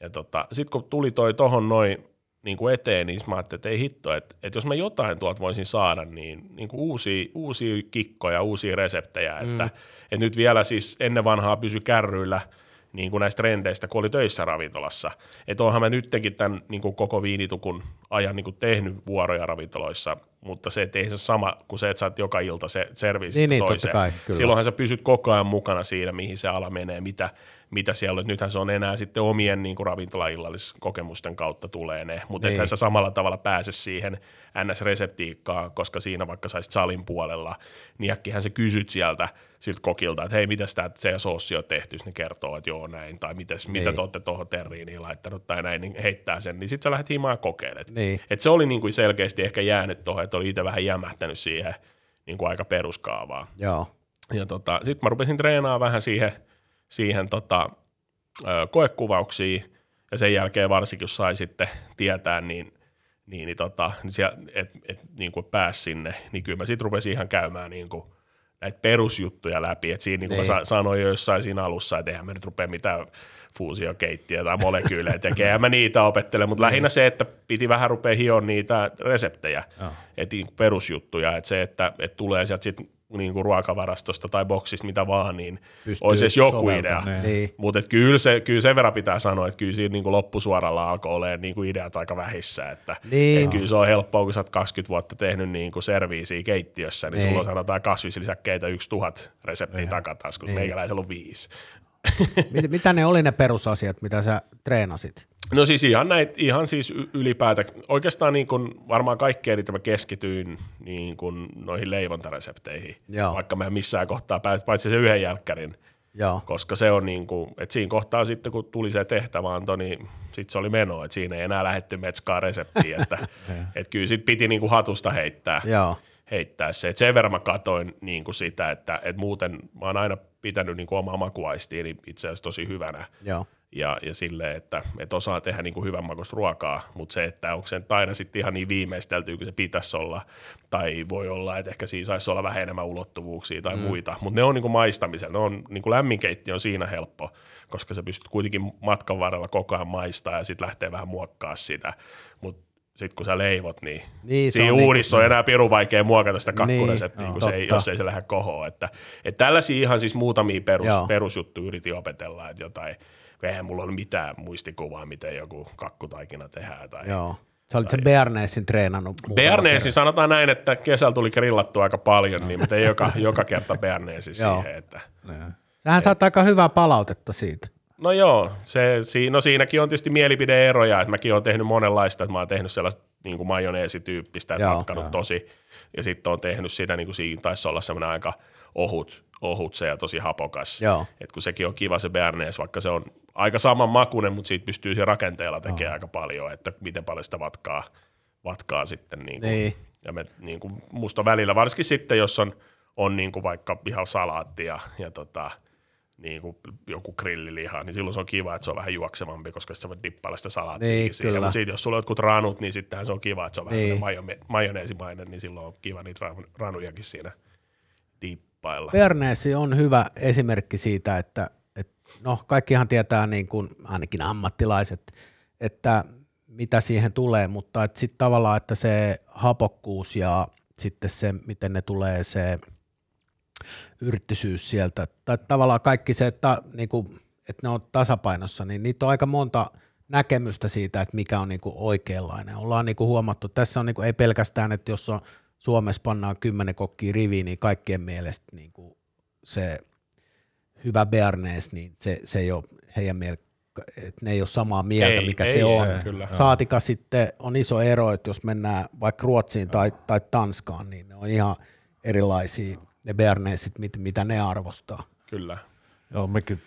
S3: Ja tota, sitten kun tuli toi tohon noin niin kuin eteen, niin mä ajattelin, että ei hitto, että, että jos mä jotain tuolta voisin saada, niin, niin kuin uusia, uusia kikkoja, uusia reseptejä, mm. että, että nyt vielä siis ennen vanhaa pysy kärryillä – niin kuin näistä trendeistä, kun oli töissä ravintolassa. Että onhan mä nyttenkin tämän niin kuin koko viinitukun ajan niin kuin tehnyt vuoroja ravintoloissa, mutta se, että ei se sama kuin se, että sä oot joka ilta se service
S1: Niin, niin,
S3: toiseen.
S1: kai, kyllä.
S3: Silloinhan sä pysyt koko ajan mukana siinä, mihin se ala menee, mitä, mitä siellä on. Nythän se on enää sitten omien niin kuin ravintolaillalliskokemusten kautta tulee ne, mutta
S1: Niin.
S3: ethän sä samalla tavalla pääse siihen NS-reseptiikkaan, koska siinä vaikka saisit salin puolella, niin äkkihän sä kysyt sieltä siltä kokilta, että hei, mitäs tämä se soossi on tehty, ne kertoo, että joo näin, tai mitäs, mitä
S1: Niin.
S3: te olette tuohon terriiniin laittanut tai näin, niin heittää sen, niin sitten sä lähdet himaan ja kokeilet.
S1: Niin.
S3: Et se oli niin kuin selkeästi ehkä jäänyt tuohon, että oli itse vähän jämähtänyt siihen niin kuin aika peruskaavaan.
S1: Joo.
S3: Ja tota, sitten mä rupesin treenaamaan vähän siihen, siihen tota, koekuvauksiin, ja sen jälkeen varsinkin, jos sai sitten tietää, niin, niin, niin tota, niin siellä, et, et, niin kuin pääsi sinne, niin kyllä mä sitten rupesin ihan käymään niin kuin näitä perusjuttuja läpi, että siinä niin kuin mä
S1: Niin.
S3: sa- sanoin jo jossain siinä alussa, että eihän me nyt rupea mitään fuusiokeittiä tai molekyylejä tekemään, ja mä niitä opettelen, mutta lähinnä se, että piti vähän rupea hioon niitä reseptejä,
S2: Joo.
S3: että niin kuin perusjuttuja, että se, että, että tulee sieltä sit niin kuin ruokavarastosta tai boksista, mitä vaan, niin
S1: Pystyy
S3: olisi edes joku idea.
S2: Niin.
S3: Mutta kyllä, se, kyllä sen verran pitää sanoa, että kyllä siinä niin kuin loppusuoralla alkoi olemaan niin kuin ideat aika vähissä. Että,
S1: Niin.
S3: että kyllä se on helppoa, kun sä oot 20 vuotta tehnyt niin kuin serviisiä keittiössä, niin,
S1: Niin.
S3: sulla on sanotaan kasvislisäkkeitä 1000 reseptiä
S2: Niin.
S3: takataskussa,
S1: Niin.
S3: meikäläisellä on viisi.
S1: Mit, mitä ne oli ne perusasiat, mitä sä treenasit?
S3: No siis ihan, näit, ihan siis ylipäätä, oikeastaan niin kuin varmaan kaikkein eniten mä keskityin niin kuin noihin leivontaresepteihin,
S1: Joo.
S3: vaikka mä en missään kohtaa pääs, paitsi se yhden jälkkärin,
S1: Joo.
S3: koska se on niin kuin, että siinä kohtaa sitten kun tuli se tehtävä anto, niin sitten se oli meno, että siinä ei enää lähetty metskaa reseptiin, että et kyllä sit piti niin kuin hatusta heittää,
S1: Joo.
S3: heittää se. Et sen verran mä katoin niin kuin sitä, että et muuten mä oon aina pitänyt niin kuin omaa makuaistiini itse asiassa tosi hyvänä,
S1: Joo.
S3: ja, ja silleen, että, että osaa tehdä niin kuin hyvän makuista ruokaa, mutta se, että onko se aina sitten ihan niin viimeisteltyä kuin se pitäisi olla, tai voi olla, että ehkä siinä saisi olla vähän enemmän ulottuvuuksia tai mm. muita, mutta ne on niin kuin maistamisella, ne on niin kuin lämminkeittiö on siinä helppo, koska sä pystyt kuitenkin matkan varrella koko ajan maistaa ja sitten lähtee vähän muokkaa sitä, mutta sitten kun sä leivot, niin,
S1: Niin, se
S3: siinä
S1: on
S3: uunissa on enää pirun vaikea muokata sitä kakkureseptiä,
S1: Niin,
S3: kun se ei, jos ei se lähde kohoon. Että, että tällaisia ihan siis muutamia perus,
S1: Joo.
S3: perusjuttuja yritin opetella, että jotain, kun eihän mulla ole mitään muistikuvaa, miten joku kakkutaikina tehdään. Tai
S1: Joo. Sä olit sen Bearnaisin treenannut.
S3: Bearnaise, sanotaan näin, että kesällä tuli grillattua aika paljon, niin mä tein joka, joka kerta Bearnaise
S1: Joo.
S3: siihen. Että.
S2: Niin.
S1: Sähän saat aika hyvää palautetta siitä.
S3: No joo, se, si, no siinäkin on tietysti mielipideeroja, että mäkin olen tehnyt monenlaista, että mä oon tehnyt sellaista niin kuin majoneesityyppistä, että
S1: Joo.
S3: matkanut tosi, ja sitten on tehnyt sitä, niin kuin siinä taisi olla semmoinen aika ohut, ohut se ja tosi hapokas.
S1: Joo.
S3: Et kun sekin on kiva se bearnaise, vaikka se on aika saman makunen, mutta siitä pystyy se rakenteella tekemään aika paljon, että miten paljon sitä vatkaa, vatkaa sitten. Niin kuin,
S1: Niin.
S3: Ja me, niin kuin, musta välillä, varsinkin sitten, jos on, on niin kuin vaikka ihan salaatti ja, ja tota, niin kuin joku grilliliha, niin silloin se on kiva, että se on vähän juoksevampi, koska sä voit dippailla sitä salaattia
S1: Niin,
S3: siihen. Mutta sitten jos sulla on jotkut ranut, niin sittenhän se on kiva, että se on vähän
S1: Niin.
S3: niin. majoneesimainen, niin silloin on kiva niitä ran- ranujakin siinä dippailla.
S1: Bearnaise on hyvä esimerkki siitä, että, että no kaikkihan tietää niin kuin, ainakin ammattilaiset, että mitä siihen tulee, mutta sitten tavallaan, että se hapokkuus ja sitten se, miten ne tulee se yrttisyys sieltä, tai tavallaan kaikki se, että, niin kuin, että ne on tasapainossa, niin niitä on aika monta näkemystä siitä, että mikä on niin kuin oikeanlainen. Ollaan niin kuin huomattu, tässä on niin kuin, ei pelkästään, että jos on Suomessa pannaan kymmenen kokkia riviin, niin kaikkien mielestä niin kuin se hyvä bearnaise, niin se, se ei ole heidän mielestä, että ne ei ole samaa mieltä,
S3: Ei,
S1: mikä
S3: ei,
S1: se on.
S3: ei, kyllä.
S1: Saatika sitten on iso ero, että jos mennään vaikka Ruotsiin tai, tai Tanskaan, niin ne on ihan erilaisia ne bearnaiset, mit, mitä ne arvostaa.
S3: Kyllä.
S2: Joo, mekin,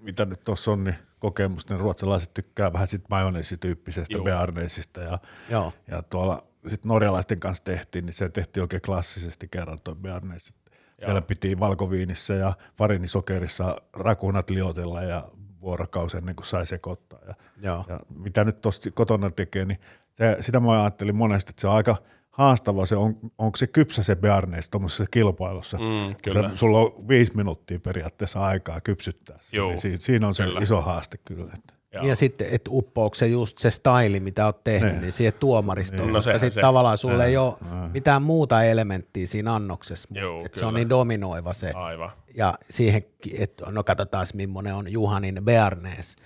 S2: mitä nyt tuossa on, niin kokemusta, niin ruotsalaiset tykkää vähän sit majoneesityyppisestä
S3: Juu.
S2: bearnaisista ja,
S1: Joo,
S2: ja tuolla sitten norjalaisten kanssa tehtiin, niin se tehtiin oikein klassisesti kerran tuo bearnaise. Siellä piti valkoviinissä ja farinisokerissa rakunat liotella ja vuorokausi ennen kuin sai sekoittaa. Ja,
S1: joo.
S2: ja mitä nyt tuossa kotona tekee, niin se, sitä mä ajattelin monesti, että se on aika haastava se on, onko se kypsä se Bearnaise tuommoisessa kilpailussa.
S3: Mm, kyllä.
S2: Se, sulla on viisi minuuttia periaatteessa aikaa kypsyttää. se.
S3: Juu,
S2: Niin siinä, siinä on se
S3: kyllä.
S2: iso haaste kyllä. Että.
S3: Joo.
S1: Ja sitten, että uppoako se just se style, mitä oot tehnyt, niin,
S2: Niin.
S1: siihen tuomaristoon,
S3: Niin.
S1: no
S3: No
S1: koska sitten
S3: se.
S1: tavallaan sulle ei ole mitään muuta elementtiä siinä annoksessa,
S3: Juu,
S1: että se on
S3: kyllä.
S1: niin dominoiva se.
S3: Aivan.
S1: Ja siihen, että no katsotaan, millainen on Juhanin Bearnes,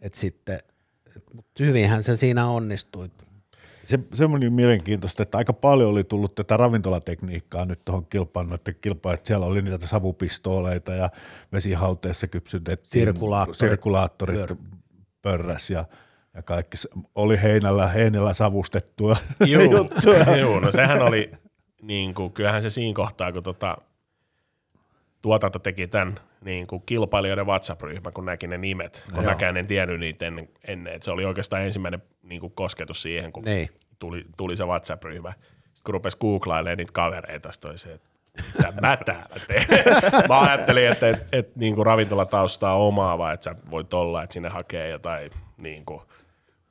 S1: että sitten, et, mut hyvinhän se siinä onnistui.
S2: Se, se oli mielenkiintoista, että aika paljon oli tullut tätä ravintolatekniikkaa nyt tuohon kilpaan, noiden kilpaan, että siellä oli niitä savupistooleita ja vesihauteessa kypsytettiin
S1: Sirkulaattorit.
S2: sirkulaattorit
S1: Pyör-
S2: pörräs ja, ja kaikki. Oli heinällä, heinällä savustettua
S3: Juu, juu, no sehän oli, niin kuin, kyllähän se siinä kohtaa, kun tota, tuotanto teki tämän niin kuin kilpailijoiden WhatsApp-ryhmä, kun näki ne nimet, kun
S1: Joo.
S3: mäkään en tiennyt niitä ennen, ennen. että se oli oikeastaan ensimmäinen niin kuin kosketus siihen, kun
S1: Niin.
S3: tuli, tuli se WhatsApp-ryhmä. Sitten kun rupesi googlailemaan niitä kavereita, sitten oli se, että mitä mä täällä teen. mä ajattelin, että et, et, niin kuin ravintolataustaa omaava, että sä voit olla, että sinne hakee jotain niin kuin,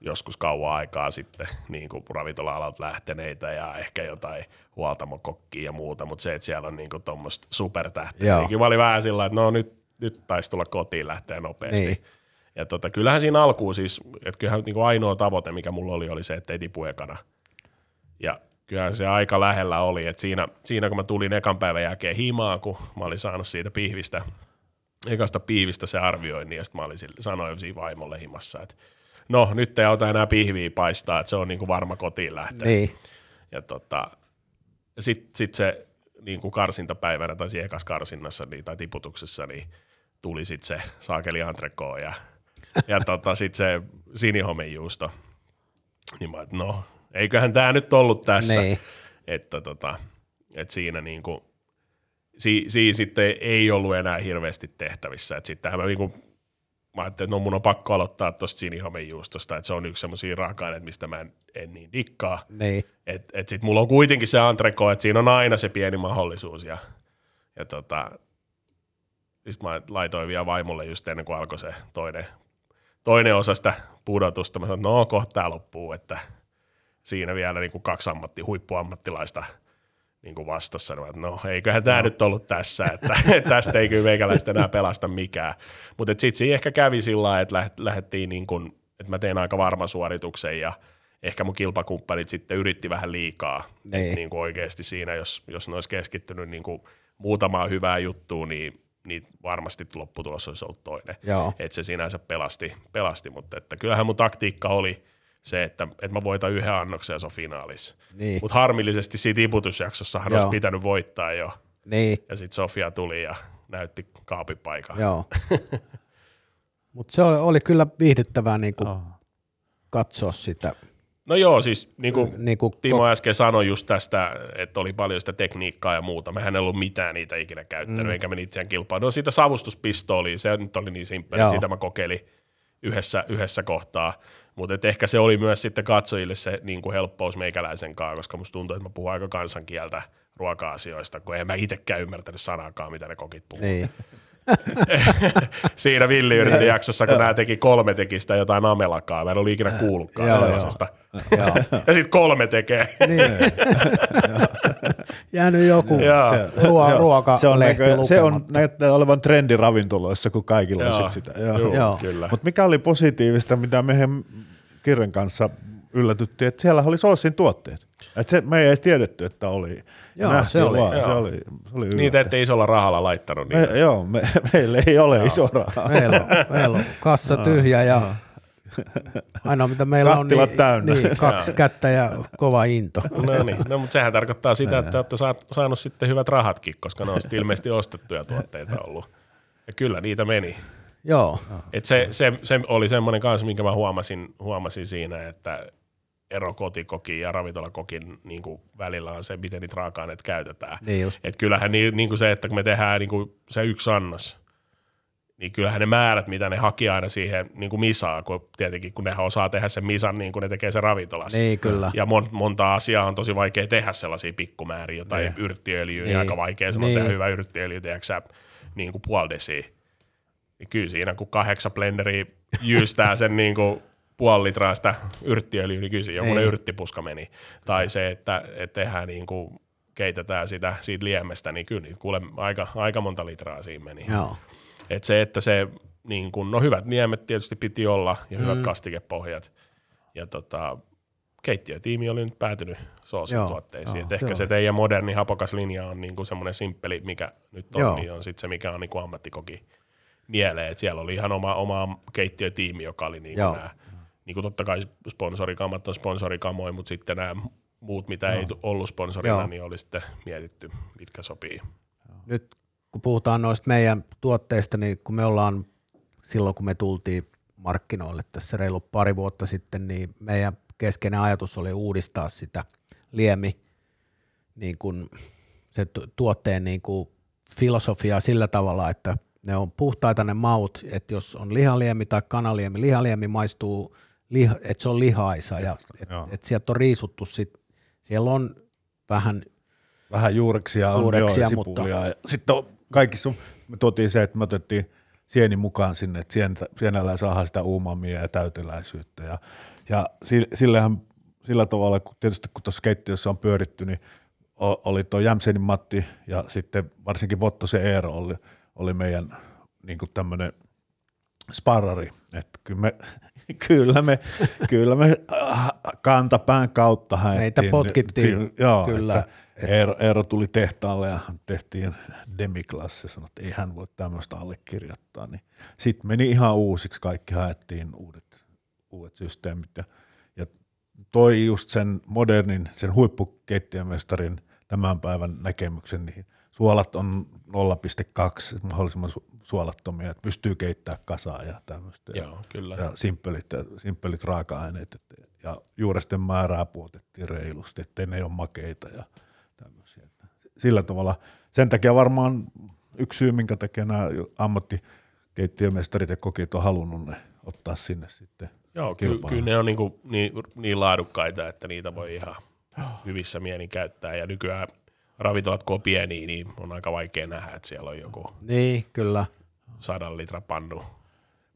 S3: joskus kauan aikaa sitten niin kuin ravintola-alalta lähteneitä ja ehkä jotain huoltamokokkia ja muuta, mutta se, että siellä on niin tuommoista supertähtiä, niin mä olin vähän sillä että no nyt, nyt taisi tulla kotiin lähteä nopeasti.
S1: Niin.
S3: Ja tota, kyllähän siinä alkuun siis, että kyllähän niin kuin ainoa tavoite, mikä mulla oli, oli se, että ei tipu ekana. Ja kyllähän se aika lähellä oli, että siinä, siinä kun mä tulin ekan päivän jälkeen himaa, kun mä olin saanut siitä pihvistä, ekasta piivistä se arvioinnin, ja sitten mä olin sille, sanoin siinä vaimolle himassa, että no nyt ei auta enää pihviä paistaa, että se on niinku varma kotiin lähteä.
S1: Niin.
S3: Ja tota, sitten sit se niin kuin karsintapäivänä tai siinä ekas karsinnassa niin, tai tiputuksessa, niin tuli sitten se saakeli entrecot ja, ja tota, sitten se sinihomejuusto. Niin mä, et no, eiköhän tämä nyt ollut tässä.
S1: Niin.
S3: Että tota, et siinä niinku, si, siinä sitten ei ollut enää hirveästi tehtävissä. Et sittenhän mä niinku, mä ajattelin, että no mun on pakko aloittaa tuosta sinihomejuustosta, että se on yksi semmoisia raaka-aineita, mistä mä en, en niin dikkaa.
S1: Niin.
S3: Et, et sit mulla on kuitenkin se entreko, että siinä on aina se pieni mahdollisuus. Ja, ja tota, sit mä laitoin vielä vaimolle just ennen kuin alkoi se toinen, toinen osa sitä pudotusta. Mä sanoin, että no kohta tää loppuu, että siinä vielä niin kuin kaksi ammatti, huippuammattilaista niin kuin vastassa. Niin että no eiköhän tämä no. nyt ollut tässä, että, tästä ei kyllä meikäläistä enää pelasta mikään. Mutta sitten siinä ehkä kävi sillä lailla, että lähet- lähdettiin niin kuin, että mä tein aika varman suorituksen ja ehkä mun kilpakumppanit sitten yritti vähän liikaa
S1: Niin.
S3: niin. kuin oikeasti siinä, jos, jos ne olisi keskittynyt niin kuin muutamaan hyvää juttuun, niin, niin varmasti lopputulos olisi ollut toinen. Että se sinänsä pelasti, pelasti mutta että kyllähän mun taktiikka oli se, että, että mä voitan yhden annoksen ja se on finaalissa.
S1: Niin.
S3: Mutta harmillisesti siinä tiputusjaksossahan
S1: Joo.
S3: olisi pitänyt voittaa jo.
S1: Niin.
S3: Ja sitten Sofia tuli ja näytti kaapipaikan.
S1: Joo. Mutta se oli, oli kyllä viihdyttävää niin kuin
S2: Oh.
S1: katsoa sitä.
S3: No joo, siis niin kuin
S1: Niin kuin
S3: Timo äsken sanoi just tästä, että oli paljon sitä tekniikkaa ja muuta. Mehän ei ollut mitään niitä ikinä käyttänyt, mm. eikä me niitä kilpailu. No siitä savustuspistoolia, se nyt oli niin simppeli, sitä mä kokeilin yhdessä, yhdessä kohtaa. Mutta ehkä se oli myös sitten katsojille se niin kuin helppous meikäläisen kanssa, koska musta tuntuu, että mä puhun aika kansankieltä ruoka-asioista, kun en mä itsekään ymmärtänyt sanaakaan, mitä ne kokit puhuu.
S1: Niin.
S3: Siinä Villi yritti jaksossa, kun nämä teki kolme teki sitä jotain amelakaa. Mä en ollut ikinä kuullutkaan sellaisesta. Ja sitten kolme tekee.
S1: niin. Jäänyt joku
S3: Joo.
S1: ruo-
S2: Joo.
S1: ruoka
S2: se on, näkö, se on näyttää olevan trendi ravintoloissa, kun kaikilla on
S3: Joo.
S2: sit sitä. Joo.
S3: Joo,
S1: Joo.
S3: kyllä.
S2: Mutta mikä oli positiivista, mitä meidän Kirren kanssa yllätyttiin, että siellä oli Soossin tuotteet. Et se, me ei edes tiedetty, että oli.
S1: Joo, se oli.
S2: Vaan, se
S3: Joo.
S2: oli, se oli
S3: Niitä ette isolla rahalla laittanut niitä.
S2: me, joo, me, meillä ei ole iso rahaa.
S1: Meillä on, meillä on kassa tyhjä ja ainoa mitä meillä on, niin,
S2: täynnä.
S1: niin kaksi kättä ja kova into.
S3: No niin, no, mutta sehän tarkoittaa sitä, että te olette saanut sitten hyvät rahatkin, koska ne on sitten ilmeisesti ostettuja tuotteita ollut. Ja kyllä niitä meni.
S1: Joo,
S3: Et se, se, se, oli semmoinen kanssa, minkä mä huomasin, huomasin siinä, että ero kotikokin ja ravintolakokin niin kuin välillä on se, miten niitä raaka-aineita käytetään.
S1: niin just.
S3: Et kyllähän niin, niin kuin se, että kun me tehdään niin kuin se yksi annos, niin kyllähän ne määrät, mitä ne haki aina siihen niin kuin misaan, kun tietenkin kun ne osaa tehdä sen misan niin kuin ne tekee se ravintolassa.
S1: Niin kyllä.
S3: Ja mon, monta asiaa on tosi vaikea tehdä sellaisia pikkumääriä, jotain niin. yrttiöljyä, niin.
S1: Niin.
S3: aika vaikea
S1: Niin.
S3: tehdä hyvä yrttiöljy, tiedätkö niin kuin puoli desiä. Niin kyllä siinä, kun kahdeksan blenderiä jyystää sen niin kuin puoli litraa sitä yrttiöljyä, niin kyllä joku
S1: Ei.
S3: yrttipuska meni. Tai se, että, että tehdään niin kuin keitetään sitä siitä liemestä, niin kyllä niitä kuule aika, aika monta litraa siinä meni.
S1: Joo.
S3: Et se, että se, niin kun, no hyvät niemet tietysti piti olla ja hyvät mm. kastikepohjat. Ja tota, keittiötiimi oli nyt päätynyt soosituotteisiin.
S1: Joo,
S3: Et
S1: se
S3: ehkä
S1: oli.
S3: se teidän moderni hapokas linja on niin semmoinen simppeli, mikä nyt on,
S1: Joo.
S3: niin on sitten se, mikä on niin ammattikoki mieleen. Et siellä oli ihan oma, oma keittiötiimi, joka oli niin
S1: Joo.
S3: nämä, niin kuin totta kai sponsorikamat on sponsorikamoja, mutta sitten nämä muut, mitä ei ollut sponsorina,
S1: Joo.
S3: niin oli sitten mietitty, mitkä sopii.
S1: Nyt kun puhutaan noista meidän tuotteista, niin kun me ollaan silloin, kun me tultiin markkinoille tässä reilu pari vuotta sitten, niin meidän keskeinen ajatus oli uudistaa sitä liemi, niin kuin se tu- tuotteen niin kuin filosofiaa sillä tavalla, että ne on puhtaita ne maut, että jos on lihaliemi tai kanaliemi, lihaliemi maistuu, liha, että se on lihaisa ja että et sieltä on riisuttu sit, siellä on vähän
S2: Vähän juureksia on,
S1: Juureksia,
S2: joo, ja
S1: mutta-.
S2: Ja sitten on kaikissa, me tuotiin se, että me otettiin sieni mukaan sinne, että sientä, sienellä saadaan sitä uumamia ja täyteläisyyttä. Ja, ja si- sillähän, sillä tavalla, kun tietysti kun tuossa keittiössä on pyöritty, niin oli tuo Jämsenin Matti ja sitten varsinkin Vottosen Eero oli, oli meidän niin tämmöinen sparrari, että kyllä me, kyllä me, kyllä me äh, kantapään kautta haettiin.
S1: Meitä potkittiin,
S2: Si- joo,
S1: kyllä.
S2: Että Eero, Eero, tuli tehtaalle ja tehtiin demiklassi ja sanoi, että ei hän voi tämmöistä allekirjoittaa. Niin Sitten meni ihan uusiksi, kaikki haettiin uudet, uudet systeemit ja, ja toi just sen modernin, sen huippukeittiömestarin tämän päivän näkemyksen niihin. Suolat on 0,2, mahdollisimman su- suolattomia, että pystyy keittämään kasaa ja tämmöistä.
S3: Joo, kyllä.
S2: Ja simppelit, simppelit raaka-aineet. Et, ja juuresten määrää puotettiin reilusti, ettei ne ole makeita ja tämmöisiä. Että Sillä tavalla, sen takia varmaan yksi syy, minkä takia nämä ammattikeittiömestarit ja kokit on halunnut ne ottaa sinne sitten
S3: Joo, kyllä,
S2: kilpailuun.
S3: kyllä ne on niinku niin, niin laadukkaita, että niitä voi ihan hyvissä mielin käyttää. Ja nykyään ravintolat kun on pieniä, niin on aika vaikea nähdä, että siellä on joku
S1: Niin, kyllä.
S3: sadan litra pannu,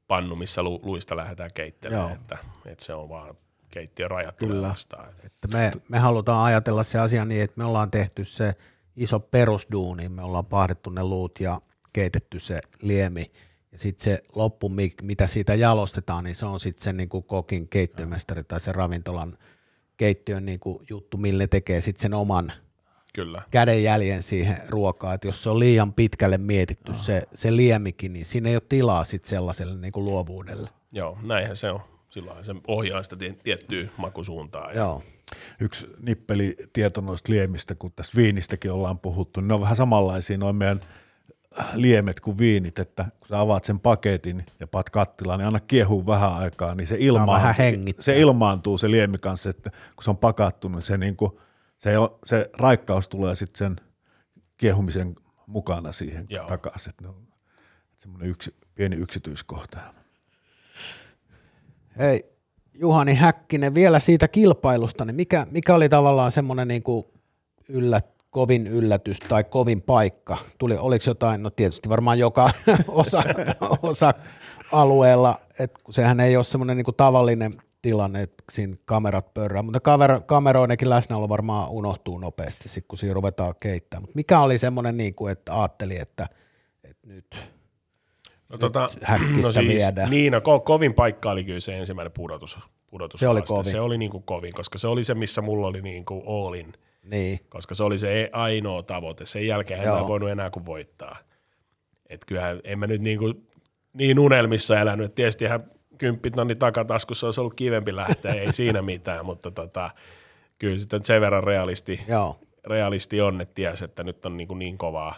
S3: pannu missä lu, luista lähdetään keittelemään. Että, että se on vaan keittiön rajat
S1: Kyllä.
S3: vastaan. Että
S1: me, me halutaan ajatella se asia niin, että me ollaan tehty se iso perusduuni, me ollaan pahdettu ne luut ja keitetty se liemi. Ja sitten se loppu, mi- mitä siitä jalostetaan, niin se on sitten se niin kuin kokin keittiömestari tai se ravintolan keittiön niin kuin juttu, millä tekee sitten sen oman
S3: kyllä.
S1: kädenjäljen siihen ruokaan. Että jos se on liian pitkälle mietitty se, se liemikin, niin siinä ei ole tilaa sitten sellaiselle niin kuin luovuudelle.
S3: Joo, näinhän se on. Silloin se ohjaa sitä tie- tiettyä makusuuntaa. Ja,
S1: Joo,
S2: yksi nippeli tieto noista liemistä, kun tässä viinistäkin ollaan puhuttu, niin ne on vähän samanlaisia noin meidän liemet kuin viinit, että kun sä avaat sen paketin ja paat kattilaan, niin anna kiehuu vähän aikaa, niin se ilmaantuu,
S1: vähän hengittää.
S2: se ilmaantuu se liemi kanssa, että kun se on pakattu, niin se, niin kuin, se, on, se raikkaus tulee sitten sen kiehumisen mukana siihen takaisin. Että ne on semmoinen yksi, pieni yksityiskohta.
S1: Hei, Juhani Häkkinen, vielä siitä kilpailusta, niin mikä, mikä oli tavallaan semmoinen niin kuin yllät, kovin yllätys tai kovin paikka? Tuli, oliko jotain, no tietysti varmaan joka osa, osa alueella, että sehän ei ole semmoinen niin kuin tavallinen tilanne, että siinä kamerat pörrää, mutta kamera, kameroidenkin läsnäolo varmaan unohtuu nopeasti, sit kun siinä ruvetaan keittämään. Mikä oli semmoinen, niin kuin, että ajatteli, että, että nyt
S3: no, tota,
S1: häkkistä viedään.
S3: Niin, no, ko- kovin paikka oli kyllä se ensimmäinen pudotus. pudotus
S1: Se oli kovin.
S3: Se oli niinku kovin, koska se oli se, missä mulla oli niinku all in.
S1: niin,
S3: koska se oli se e- ainoa tavoite. Sen jälkeen en mä voinut enää kuin voittaa. Et kyllähän en mä nyt niin, kuin, niin unelmissa elänyt. Et tietysti ihan kymppitonni takataskussa olisi ollut kivempi lähteä, ei siinä mitään, mutta tota, kyllä sitten sen verran realisti,
S1: joo,
S3: realisti on, että ties, että nyt on niin, kuin niin kovaa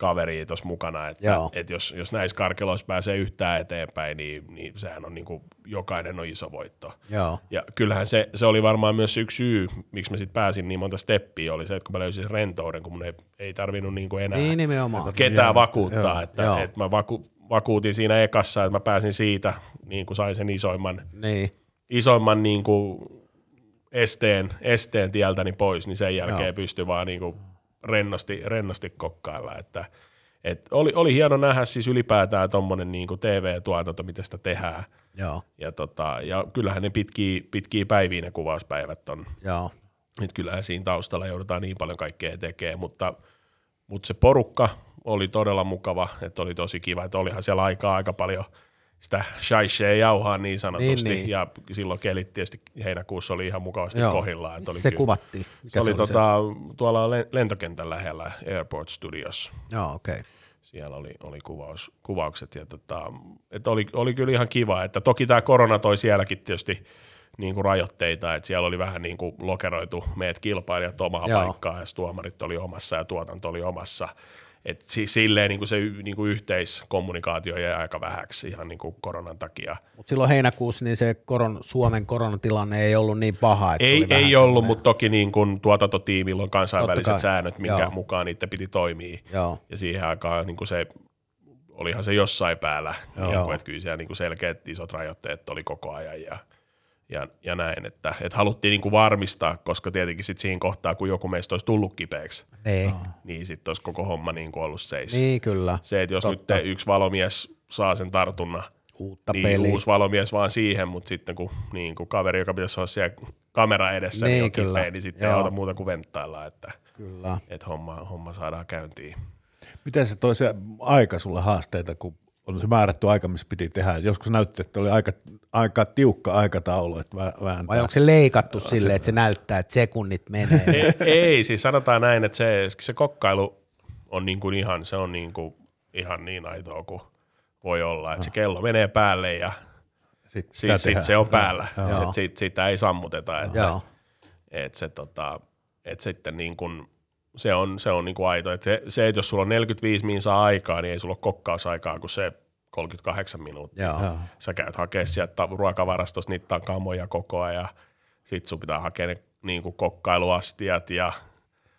S3: kaveria tuossa mukana, että,
S1: Joo.
S3: että jos, jos näissä karkeloissa pääsee yhtään eteenpäin, niin, niin sehän on niin kuin, jokainen on iso voitto.
S1: joo,
S3: Ja kyllähän se, se oli varmaan myös yksi syy, miksi mä sitten pääsin niin monta steppiä, oli se, että kun mä löysin rentouden, kun mun ei, ei tarvinnut niinku enää
S1: niin nimenomaan.
S3: ketään
S2: Joo,
S3: vakuuttaa.
S2: joo.
S3: Että,
S1: Joo.
S3: että mä vaku, vakuutin siinä ekassa, että mä pääsin siitä, niin kuin sain sen isoimman,
S1: Niin,
S3: isoimman niin kuin esteen, esteen tieltäni pois, niin sen jälkeen
S1: Joo.
S3: pystyi vaan niin kuin rennosti, rennosti kokkailla. Että, et oli, oli hieno nähdä siis ylipäätään tuommoinen niin TV-tuotanto, miten sitä tehdään.
S1: Joo,
S3: Ja, tota, ja kyllähän ne pitkiä, pitkiä päiviä ne kuvauspäivät on.
S1: joo,
S3: Nyt kyllähän siinä taustalla joudutaan niin paljon kaikkea tekemään, mutta, mutta se porukka oli todella mukava, että oli tosi kiva, että olihan siellä aikaa aika paljon sitä shaishea jauhaa niin sanotusti,
S1: Niin, niin.
S3: ja silloin kelit tietysti heinäkuussa oli ihan mukavasti
S1: joo.
S3: kohillaan. Että oli
S1: se
S3: kyllä-
S1: kuvattiin.
S3: Se
S1: Mikä
S3: oli,
S1: se
S3: tota, tuolla len- lentokentän lähellä Airport Studios.
S1: Joo, okei. Okay.
S3: Siellä oli, oli kuvaus, kuvaukset ja tota, että oli, oli kyllä ihan kiva, että toki tämä korona toi sielläkin tietysti niin kuin rajoitteita, että siellä oli vähän niin kuin lokeroitu meidät kilpailijat omaa
S1: Joo.
S3: paikkaa ja tuomarit oli omassa ja tuotanto oli omassa. Et siis silleen niin kuin se niin kuin yhteiskommunikaatio jäi aika vähäksi ihan niin kuin koronan takia.
S1: Mutta silloin heinäkuussa niin se koron, Suomen koronatilanne ei ollut niin paha. Että se
S3: Ei,
S1: vähän
S3: ei ollut,
S1: semmoinen-
S3: mutta toki niin kuin tuotantotiimillä on kansainväliset säännöt, minkä
S1: joo.
S3: mukaan niiden piti toimia.
S1: Joo,
S3: Ja siihen aikaan niin kuin se, olihan se jossain päällä, niin
S1: Joo.
S3: kuin, että kyllä siellä niin kuin selkeät isot rajoitteet oli koko ajan ja, ja, ja näin, että, että haluttiin niin kuin varmistaa, koska tietenkin sit siinä kohtaa, kun joku meistä olisi tullut kipeäksi,
S1: niin,
S3: niin sitten olisi koko homma niin kuin ollut seis.
S1: niin kyllä.
S3: Se, että jos
S1: Totta.
S3: nyt yksi valomies saa sen tartunnan,
S1: Uutta
S3: niin
S1: peliä.
S3: uusi valomies vaan siihen, mutta sitten kun, niin kun kaveri, joka pitäisi olla siellä kamera edessä, niin,
S1: Niin,
S3: on
S1: kyllä.
S3: kipeä, niin sitten ei
S1: Joo.
S3: auta muuta kuin venttailla, että,
S1: Kyllä.
S3: että homma, homma saadaan käyntiin.
S2: Miten se toi se aika sulle haasteita, kun on se määrätty aika, missä piti tehdä. Joskus näytti, että oli aika, aika tiukka aikataulu, että vä- vääntää.
S1: Vai onko se leikattu silleen, että se näyttää, että sekunnit menee?
S3: ei, ei, siis sanotaan näin, että se, se kokkailu on niin kuin ihan, se on niin kuin ihan niin aitoa kuin voi olla, että se kello menee päälle ja
S2: Sitten
S3: siis sit
S2: tehdään.
S3: se on päällä,
S1: Joo.
S3: että sit, sitä ei sammuteta, että,
S1: Joo,
S3: että se tota, että sitten niin kuin, se on, se on niin kuin aito, että se, se, että jos sulla on 45 minsaa aikaa, niin ei sulla ole kokkausaikaa kuin se 38 minuuttia.
S1: joo.
S3: Sä käyt hakea sieltä ruokavarastosta niitä kamoja koko ajan, sit sun pitää hakea ne niin kuin kokkailuastiat ja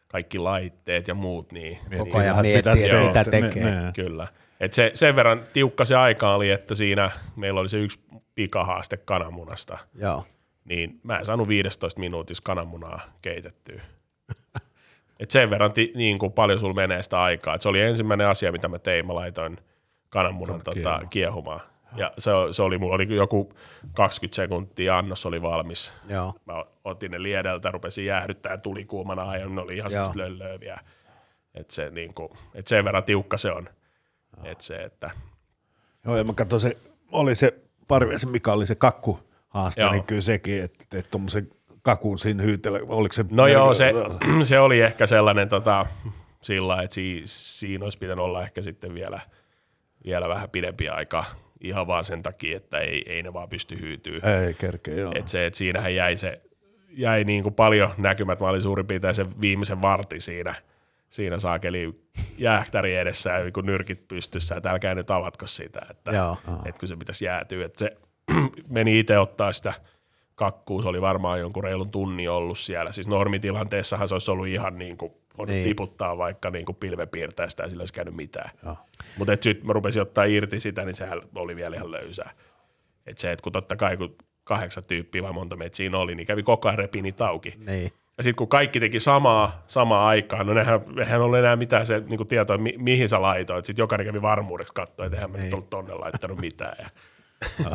S3: kaikki laitteet ja muut, niin
S1: Koko ajan
S2: Vähän
S1: miettii, että
S2: joo,
S1: mitä
S2: ne-
S1: tekee.
S2: ne-
S3: Kyllä. Et se, sen verran tiukka se aika oli, että siinä meillä oli se yksi pikahaaste kananmunasta,
S1: joo.
S3: niin mä en saanut 15 minuutissa kananmunaa keitettyä. Et sen verran ti, niin kuin paljon sulla menee sitä aikaa. Et se oli ensimmäinen asia, mitä mä tein. Mä laitoin kananmunan tota,
S2: Kiehumaan.
S3: kiehumaan. Ja se, se oli, mulla oli joku 20 sekuntia, annos oli valmis.
S1: Joo,
S3: Mä otin ne liedeltä, rupesin jäähdyttää tuli kuumana ja ne oli ihan
S1: Joo.
S3: semmoista löllööviä. Et se, niin kuin, et sen verran tiukka se on. Et se, että
S2: Joo, ja mä katsoin se, oli se Parviaisen Mika oli se kakku haaste,
S3: Joo.
S2: niin kyllä sekin, että teet tuommoisen kakun siinä hyytellä, oliko se...
S3: No joo, se, se oli ehkä sellainen tota, sillä, että si, siinä olisi pitänyt olla ehkä sitten vielä, vielä vähän pidempi aika ihan vaan sen takia, että ei, ei ne vaan pysty hyytyä.
S2: Ei kerkeä, joo.
S3: Et se, et siinähän jäi, se, jäi niin kuin paljon näkymät. Mä olin suurin piirtein sen viimeisen varti siinä, siinä saakeli jäähtäri edessä ja kun nyrkit pystyssä, että älkää nyt avatko sitä, että,
S1: Joo.
S3: että kun se pitäisi jäätyä. Että se meni itse ottaa sitä kakkuu, se oli varmaan jonkun reilun tunnin ollut siellä. Siis normitilanteessahan se olisi ollut ihan niin kuin, voinut
S1: Niin.
S3: niin. tiputtaa vaikka niin kuin pilvepiirtäistä ja sillä olisi käynyt mitään. Mutta sitten mä rupesin ottaa irti sitä, niin sehän oli vielä ihan löysää. Et se, että kun totta kai kun kahdeksan tyyppiä vai monta meitä siinä oli, niin kävi koko ajan repi niitä auki.
S1: niin.
S3: Ja sitten kun kaikki teki samaa, samaa aikaa, no nehän, eihän ole enää mitään se niin tietoa, mi, mihin sä laitoit. Sitten jokainen kävi varmuudeksi katsoa, että eihän mä nyt ollut tonne laittanut mitään. Ja,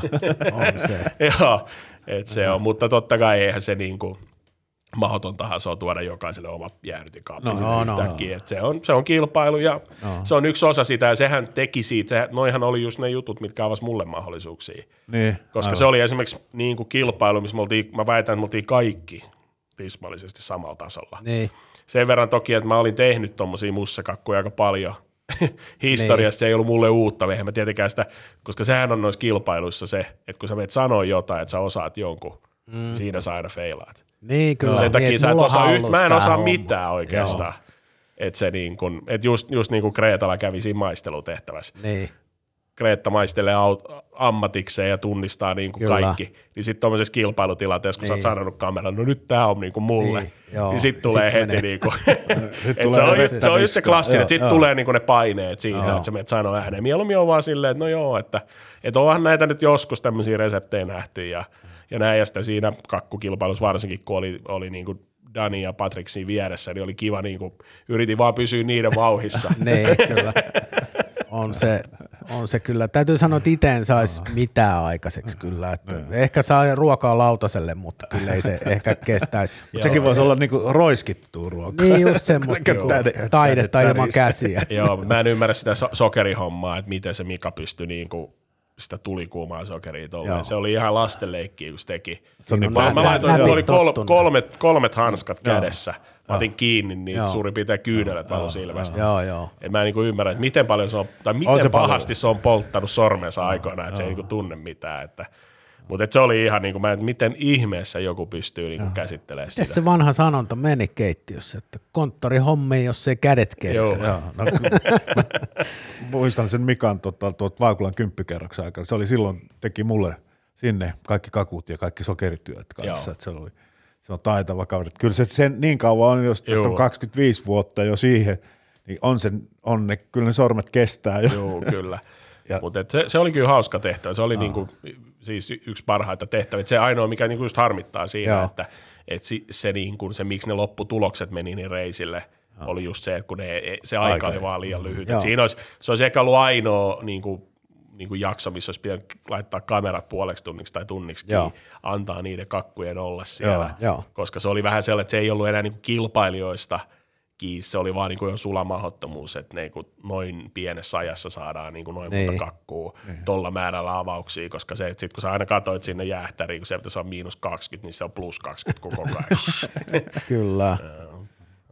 S1: On se.
S3: joo, et se on, mutta totta kai eihän se niin kuin, mahdotontahan se on tuoda jokaiselle oma jäähdytikaappi
S2: No,
S3: no,
S1: no.
S3: Et se, on, se on kilpailu ja
S1: No.
S3: se on yksi osa sitä ja sehän teki siitä, noihan oli just ne jutut, mitkä avasi mulle mahdollisuuksia.
S2: Niin,
S3: Koska
S2: aivan.
S3: se oli esimerkiksi niin kuin kilpailu, missä me oltiin, mä väitän, että me oltiin kaikki tismallisesti samalla tasolla.
S1: Niin.
S3: Sen verran toki, että mä olin tehnyt tommosia mussakakkuja aika paljon. Historiasta se ei ollut mulle uutta, eihän mä tietenkään sitä, koska sehän on noissa kilpailuissa se, että kun sä menet sanoa jotain, että sä osaat jonkun, mm. siinä sä aina feilaat.
S1: Niin, kyllä.
S3: Sen takia
S1: niin,
S3: sä et osaa, yht,
S1: hallussa
S3: mä en osaa
S1: homma.
S3: mitään oikeastaan. Että se niin kun, et just, just niin kuin Kreetalla kävi siinä maistelutehtävässä.
S1: Niin.
S3: Kreetta maistelee aut, ammatikseen ja tunnistaa niin kuin
S1: Kyllä.
S3: kaikki. Niin sitten tuommoisessa kilpailutilanteessa, kun niin. sä oot
S1: Niin.
S3: sanonut kameran, no nyt tämä on niin kuin mulle,
S1: Niin,
S3: niin,
S1: joo.
S3: niin sitten tulee
S1: Sit se
S3: heti niin kuin, et
S2: tulee
S3: se, on, just- se on just se klassinen, että sitten tulee niin kuin ne paineet siihen,
S1: Joo.
S3: että sä menet sanoa ääneen. Mieluummin on vaan silleen, että no joo, että, että onhan näitä nyt joskus tämmöisiä reseptejä nähty ja, ja näin, ja sitten siinä kakkukilpailussa varsinkin, kun oli, oli niin kuin Dani ja Patrick siinä vieressä, niin oli kiva, niin kuin, yritin vaan pysyä niiden vauhissa.
S1: Niin, kyllä. On se, on se kyllä. Täytyy sanoa, että itse en saisi mitään aikaiseksi kyllä. Että ehkä saa ruokaa lautaselle, mutta kyllä ei se ehkä kestäisi.
S2: Mutta sekin voisi olla niinku roiskittua ruokaa.
S1: Niin just semmoista
S2: Joo.
S1: niinku taidetta ilman käsiä.
S3: Joo, mä en ymmärrä sitä so- sokerihommaa, että miten se Mika pystyi niinku sitä tulikuumaa sokeria
S1: Joo.
S3: tolleen. Se oli ihan lastenleikkiä, kun se teki.
S2: Se niin
S3: Mä, mä laitoin, mulla oli kol, kolmet, kolmet hanskat kädessä. Mä otin kiinni, niin
S1: Joo.
S3: suurin piirtein kyynelet valu silmästä.
S1: Joo, joo.
S3: Et mä en niinku ymmärrä, että miten paljon se on, tai miten
S2: On se
S3: pahasti
S2: paljon.
S3: se on polttanut sormensa aikoinaan, että se ei niinku tunne mitään. Että, mutta et se oli ihan niinku, mä, en- miten ihmeessä joku pystyy niinku käsittelemään
S1: Miten
S3: sitä.
S1: se vanha sanonta meni keittiössä, että konttori hommi, jos ei kädet kestä.
S3: Joo.
S2: Joo, no, mä muistan sen Mikan tota, tuot Vaakulan kymppikerroksen aikana. Se oli silloin, teki mulle sinne kaikki kakut ja kaikki sokerityöt kanssa.
S3: Joo.
S2: Että se, oli, se on taitava kaveri. Kyllä se sen niin kauan on, jos on
S3: Joo.
S2: 25 vuotta jo siihen, niin on, sen, on ne, kyllä ne sormet kestää jo.
S3: Joo, kyllä.
S2: Ja-
S3: Mutta se, se oli kyllä hauska tehtävä. Se oli niinku, siis yksi parhaita tehtäviä. Et Se ainoa, mikä niinku just harmittaa siinä,
S1: Joo.
S3: että et si, se, niinku, se, miksi ne lopputulokset meni niin reisille, oli just se, että kun ne, e- se aika,
S2: Aika
S3: oli vaan liian lyhyt.
S1: Joo.
S3: Et siinä olisi, se olisi ehkä ollut ainoa niinku, niinku jakso, missä olisi pitänyt laittaa kamerat puoleksi tunniksi tai tunniksi antaa niiden kakkujen olla siellä.
S1: Joo.
S3: Koska se oli vähän sellainen, että se ei ollut enää niinku kilpailijoista kiinni, se oli vaan niinku jo sulamahottomuus, että niinku noin pienessä ajassa saadaan niinku noin
S1: Niin.
S3: monta kakkua tuolla määrällä avauksia, koska se, että sit kun sä aina katsoit sinne jäähtäriin, kun se pitäisi olla miinus 20, niin se on plus 20 koko ajan.
S1: Kyllä.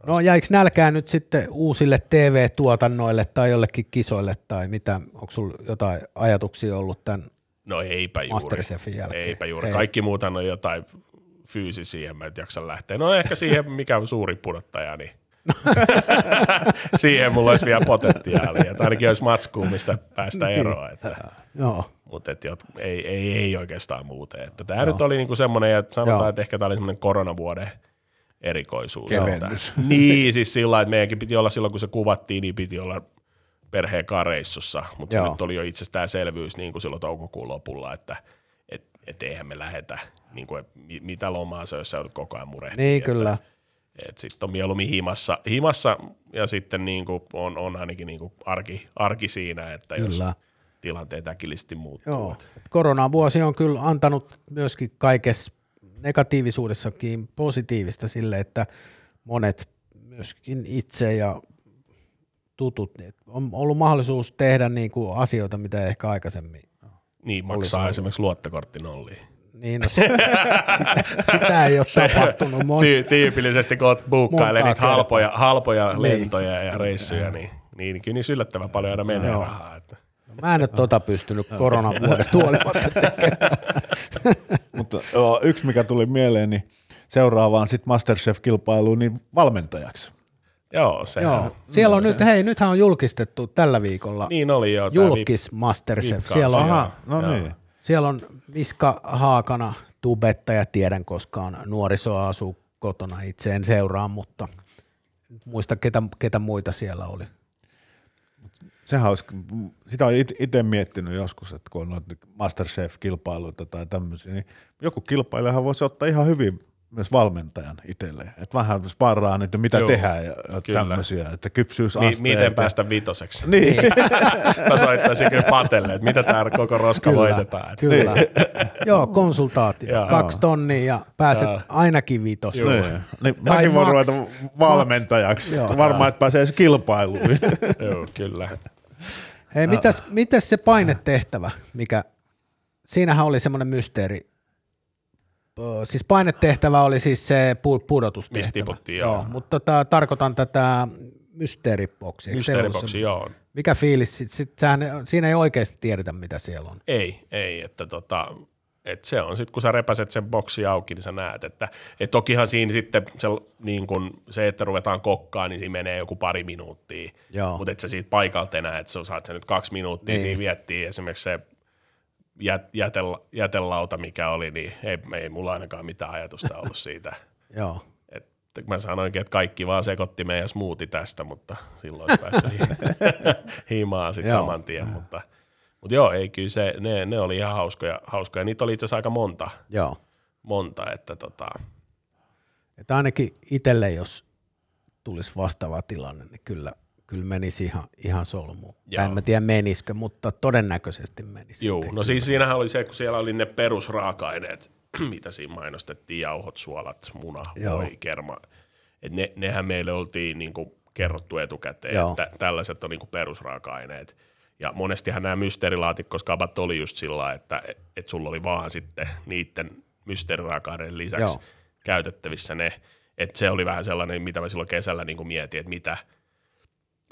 S1: No jäikö nälkää nyt sitten uusille TV-tuotannoille tai jollekin kisoille tai mitä? Onko sulla jotain ajatuksia ollut tämän?
S3: No eipä juuri.
S1: Jälkeen.
S3: Eipä juuri.
S1: Ei.
S3: Kaikki muuthan on jotain fyysisiä, mä en jaksa lähteä. No ehkä siihen, mikä on suuri pudottaja, niin siihen mulla olisi vielä potentiaalia. Että ainakin olisi matskua, mistä päästä
S1: Niin.
S3: eroon. Että.
S1: Joo,
S3: Mutta et, jot- ei, ei, ei oikeastaan muuten. Että tämä nyt oli niinku semmoinen, ja sanotaan,
S1: Joo.
S3: että ehkä tämä oli semmoinen koronavuoden erikoisuus.
S2: Kevennys.
S3: Että, niin, siis sillä että meidänkin piti olla silloin, kun se kuvattiin, niin piti olla perheen kanssa reissussa, mutta se nyt oli jo itsestäänselvyys niin kuin silloin toukokuun lopulla, että et, et eihän me lähetä, niin kuin, et mi- mitä lomaa se, jos sä joudut koko ajan murehtia.
S1: niin
S3: että,
S1: kyllä.
S3: et sitten on mieluummin himassa, himassa ja sitten niin kuin on, on ainakin niin kuin arki, arki siinä, että
S1: Kyllä.
S3: jos tilanteet äkillisesti muuttuu.
S1: Joo. Koronavuosi on kyllä antanut myöskin kaikessa negatiivisuudessakin positiivista sille, että monet myöskin itse ja tutut, niin on ollut mahdollisuus tehdä niin kuin asioita, mitä ehkä aikaisemmin.
S3: Niin, maksaa
S1: ollut.
S3: esimerkiksi luottokortti nolliin.
S1: Niin, no, sitä, sitä ei ole tapahtunut. Mon,
S3: Ty- tyypillisesti kun buukkailee niitä halpoja, halpoja
S1: Niin.
S3: lentoja ja reissuja, niin, niin kyllä niissä yllättävän paljon aina menee
S1: Joo.
S3: rahaa. Että.
S1: Mä en nyt tota pystynyt koronavuodesta huolimatta.
S2: Mutta joo, yksi, mikä tuli mieleen, niin seuraavaan sitten Masterchef-kilpailuun niin valmentajaksi.
S3: Joo, se
S1: Joo. Siellä on nyt, hei, nythän on julkistettu tällä viikolla
S3: Niin oli jo. tää
S1: julkis Masterchef.
S3: Vipka-
S1: Siellä on,
S3: Joo.
S2: Aha, no
S3: Joo.
S2: niin.
S1: siellä on Miska Haakana, tubettaja, tiedän koska on nuorisoa asuu kotona, itse en seuraa, mutta muista ketä, ketä muita siellä oli.
S2: Sehän olisi, sitä on itse miettinyt joskus, että kun on noita Masterchef-kilpailuita tai tämmöisiä, niin joku kilpailijahan voisi ottaa ihan hyvin myös valmentajan itselleen. Että vähän sparraa nyt, mitä
S3: Joo,
S2: tehdään ja
S3: kyllä.
S2: tämmöisiä, että
S3: Mi-
S2: kypsyysasteet.
S3: miten päästä vitoseksi?
S2: Niin,
S3: Mä soittaisin kyllä Patelle, että mitä tämä koko roska voitetaan. Että.
S1: Kyllä. Joo, konsultaatio.
S3: Joo.
S1: Kaksi tonnia ja pääset
S3: Joo.
S1: ainakin vitos.
S3: Joo.
S2: niin. niin mäkin voin
S1: Max-
S2: ruveta valmentajaksi.
S1: Joo.
S2: Varmaan, että pääsee edes kilpailuun.
S3: Joo, kyllä.
S1: Hei, mitäs, mitäs se painetehtävä, mikä, siinähän oli semmoinen mysteeri. Siis painetehtävä oli siis se pu- pudotustehtävä.
S3: Mistä tiputtiin, joo.
S1: mutta tota, tarkoitan tätä mysteeriboksia.
S3: Mysteeriboksi, joo.
S1: Mikä fiilis? Sit, sit, sähän, siinä ei oikeasti tiedetä, mitä siellä on.
S3: Ei, ei, että tota, et se on sitten, kun sä repäset sen boksi auki, niin sä näet, että et tokihan siinä sitten se, niin kun se, että ruvetaan kokkaan, niin siinä menee joku pari minuuttia, mutta et sä siitä paikalta enää, että sä saat sen nyt kaksi minuuttia
S1: Niin.
S3: siinä viettiä, esimerkiksi se jät, jätel, jätelauta, mikä oli, niin ei, ei mulla ainakaan mitään ajatusta ollut siitä.
S1: Joo.
S3: Et mä sanoinkin, että kaikki vaan sekoitti meidän smoothie tästä, mutta silloin hi- himaan sitten saman tien. Mutta, mutta joo, ei kyllä se, ne, ne oli ihan hauskoja, hauskoja. Niitä oli itse asiassa aika monta,
S1: Joo.
S3: monta että tota,
S1: Että ainakin itselle, jos tulisi vastaava tilanne, niin kyllä, kyllä menisi ihan, ihan solmuun.
S3: Joo.
S1: En mä tiedä menisikö, mutta todennäköisesti menisi.
S3: Joo, no siis siinähän oli se, kun siellä oli ne perusraaka-aineet, mitä siinä mainostettiin, jauhot, suolat, muna,
S1: Joo.
S3: voi, kerma. Et ne, nehän meille oltiin niinku kerrottu etukäteen,
S1: Joo.
S3: että tällaiset on niinku perusraaka-aineet. Ja monestihan nämä mysteerilaatikkoskabat oli just sillä että et sulla oli vaan sitten niiden mysteeriraaka-aineiden lisäksi
S1: Joo.
S3: Käytettävissä ne. Että se oli vähän sellainen, mitä mä silloin kesällä niinku mietin, että mitä,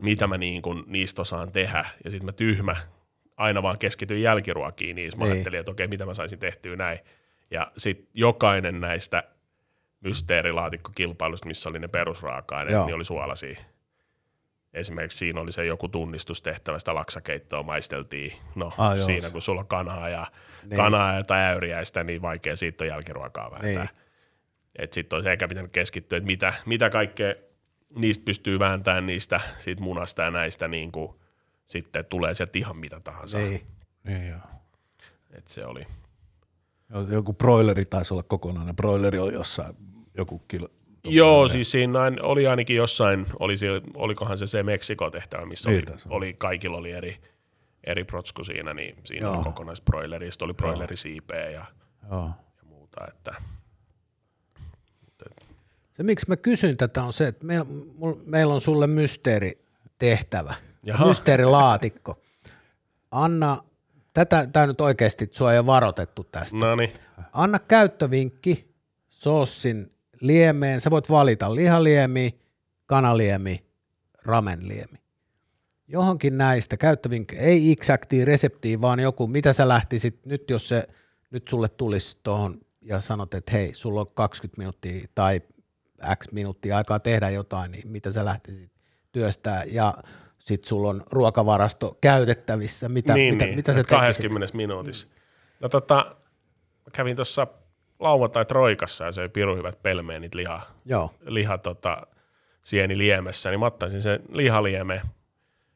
S3: mitä mä niin kuin niistä osaan tehdä. Ja sitten mä tyhmä aina vaan keskityin jälkiruokiin niissä. Mä
S1: Niin.
S3: ajattelin, että okei, mitä mä saisin tehtyä näin. Ja sitten jokainen näistä mysteerilaatikkokilpailuista, missä oli ne perusraaka-aineet,
S1: Joo.
S3: niin oli suolasia. Esimerkiksi siinä oli se joku tunnistustehtävä, sitä laksakeittoa maisteltiin. No
S2: Ah, joo.
S3: siinä kun sulla on kanaa ja,
S1: Niin.
S3: niin. kanaa ja tai äyriäistä, niin vaikea siitä on jälkiruokaa vääntää.
S1: Niin.
S3: Niin. Et sitten olisi ehkä pitänyt keskittyä, että mitä, mitä kaikkea niistä pystyy vääntämään niistä siitä munasta ja näistä, niin kuin, sitten tulee sieltä ihan mitä tahansa.
S1: Niin.
S2: Niin joo.
S3: Et se oli.
S2: Joku broileri taisi olla kokonainen. Broileri oli jossain joku kilo.
S3: Joo, siis siinä oli ainakin jossain, oli siellä, olikohan se se Meksiko-tehtävä, missä
S2: Niin
S3: oli,
S2: olla.
S3: oli, kaikilla oli eri, eri protsku siinä, niin siinä
S1: Joo.
S3: oli kokonaisbroileri, sitten oli broilerisiipeä ja,
S2: Joo.
S3: ja muuta, että
S1: Se, miksi mä kysyn tätä, on se, että meillä, mul- meillä on sulle mysteeritehtävä,
S3: Jaha.
S1: mysteerilaatikko. Anna, tätä, tämä nyt oikeasti, että sua ei ole varoitettu tästä.
S3: no niin,
S1: Anna käyttövinkki soossin liemeen. Sä voit valita lihaliemi, kanaliemi, ramenliemi. Johonkin näistä käyttövinkkejä, ei exactia reseptiä, vaan joku, mitä sä lähtisit nyt, jos se nyt sulle tulisi tuohon ja sanot, että hei, sulla on 20 minuuttia tai X minuuttia aikaa tehdä jotain, niin mitä sä lähtisit työstää ja sitten sulla on ruokavarasto käytettävissä, mitä,
S3: niin,
S1: mitä,
S3: niin,
S1: mitä sä
S3: että
S1: tekisit?
S3: 20 minuutissa. No tota, kävin tuossa lauantai Troikassa ja söin pirun hyvät pelmeenit liha,
S1: Joo,
S3: liha tota, sieni liemessä, niin mä ottaisin sen lihalieme,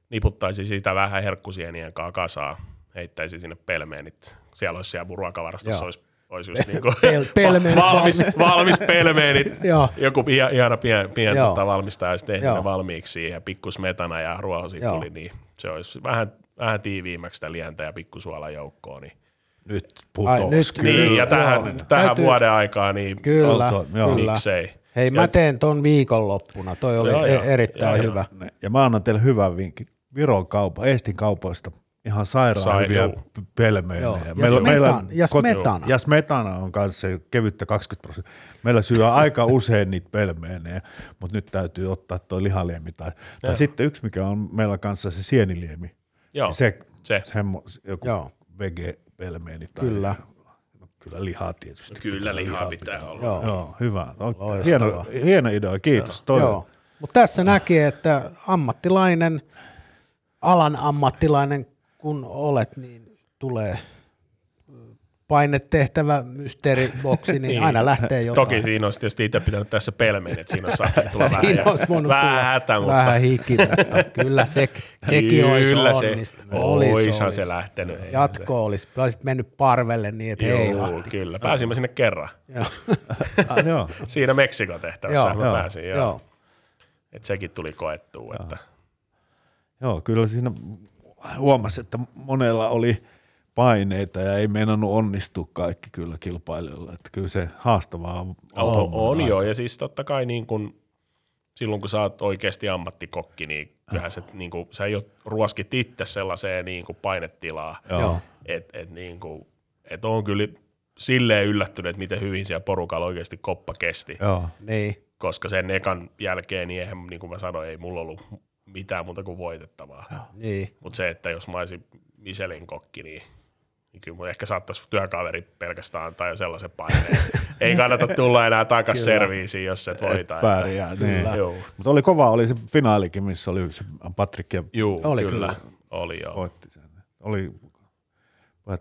S3: niputtaisin siitä vähän herkkusienien kanssa kasaa, heittäisin sinne pelmeenit. Siellä olisi siellä mun ruokavarastossa olisi, olisi just niinku
S1: Pel- pelmeenit
S3: valmis,
S1: valmi-
S3: valmis pelmeenit. Joku ihana, pien, pien tota, valmistaja olisi tehnyt ne valmiiksi siihen, ja ruoho siitä
S1: Joo.
S3: tuli, niin se olisi vähän, vähän tiiviimmäksi sitä lientä ja pikkusuolan joukkoon. Niin,
S2: Nyt
S1: Ai,
S2: putosi.
S1: nyt
S2: kyllä.
S3: niin ja tähän,
S1: joo.
S3: tähän
S1: Täytyy-
S3: vuoden aikaan, niin
S1: Kyllä,
S2: Olto- joo.
S1: kyllä.
S3: miksei.
S1: Hei, mä teen ton viikonloppuna. Toi oli
S3: Joo,
S1: e-
S3: joo.
S1: erittäin
S3: Joo,
S1: hyvä.
S2: Ne- Ja mä annan teille hyvän vinkin. Viron kaupa, Eestin kaupoista ihan sairaan
S3: Sai-
S2: hyviä
S3: joo.
S2: p- pelmeenejä.
S1: Joo. Ja smetana- ja smetana.
S2: Ja smetana on kanssa se kevyttä 20 prosenttia. Meillä syö aika usein niitä pelmeenejä, mutta nyt täytyy ottaa tuo lihaliemi. Tai, tai sitten yksi, mikä on meillä kanssa se sieniliemi.
S3: Joo,
S2: Se,
S3: se.
S2: semmo, joku
S1: Joo.
S2: vege-pelmeeni. Tai,
S1: Kyllä.
S2: No, kyllä lihaa tietysti.
S3: Kyllä lihaa pitää olla.
S1: Joo.
S2: Joo, hyvä. No,
S1: Loistavaa.
S2: hieno, hieno idea, kiitos. Toi,
S1: Joo. Mutta tässä näkee, että ammattilainen, alan ammattilainen kun olet, niin tulee painetehtävä mysteeriboksi, niin aina lähtee jotain.
S3: Toki siinä olisi tietysti itse pitänyt tässä pelmeen, että siinä olisi saattanut tulla vähän,
S1: Siinä olisi voinut
S3: vähän
S1: tulla
S3: hätä, mutta
S1: vähän hiki, mutta kyllä se, sekin olisi
S3: kyllä se,
S1: onnistunut. Olisi,
S3: oishan
S1: olisi.
S3: se lähtenyt.
S1: Jatko olisi, olisit mennyt parvelle niin, että hei
S3: Joo,
S1: Lahti.
S3: kyllä. Pääsimme sinne kerran.
S1: Joo.
S2: Ah, joo.
S3: Siinä Meksikon tehtävässä
S1: Joo,
S3: mä
S2: joo,
S3: pääsin. Joo.
S1: Joo.
S3: Et sekin tuli koettua. Että.
S2: Joo, kyllä siinä huomasi, että monella oli paineita ja ei meinannut onnistua kaikki kyllä kilpailijoilla. Että kyllä se haastavaa on.
S3: On, on joo, ja siis totta kai niin kun, silloin kun sä oot oikeasti ammattikokki, niin kyllähän se, niin kun, sä jo ruoskit itse sellaiseen niin kun painetilaa,
S1: Joo.
S3: että et, niin kun, et on kyllä silleen yllättynyt, että miten hyvin siellä porukalla oikeasti koppa kesti,
S2: Joo,
S1: Niin.
S3: koska sen ekan jälkeen, niin eihän, niin kuin mä sanoin, ei mulla ollut mitään muuta kuin voitettavaa.
S1: Niin.
S3: Mutta se, että jos mä olisin Michelin kokki, niin, niin kyllä mun ehkä saattaisi työkaveri pelkästään antaa jo sellaisen paineen. Ei kannata tulla enää takas
S1: Kyllä.
S3: serviisiin, jos et voita. että-
S2: pärjää. Niin.
S3: Joo,
S2: Mutta oli kova, oli se finaalikin, missä oli se Patrick ja
S3: Juu,
S1: Oli
S3: kyllä.
S1: kyllä.
S3: Oli joo.
S2: voitti sen. Oli,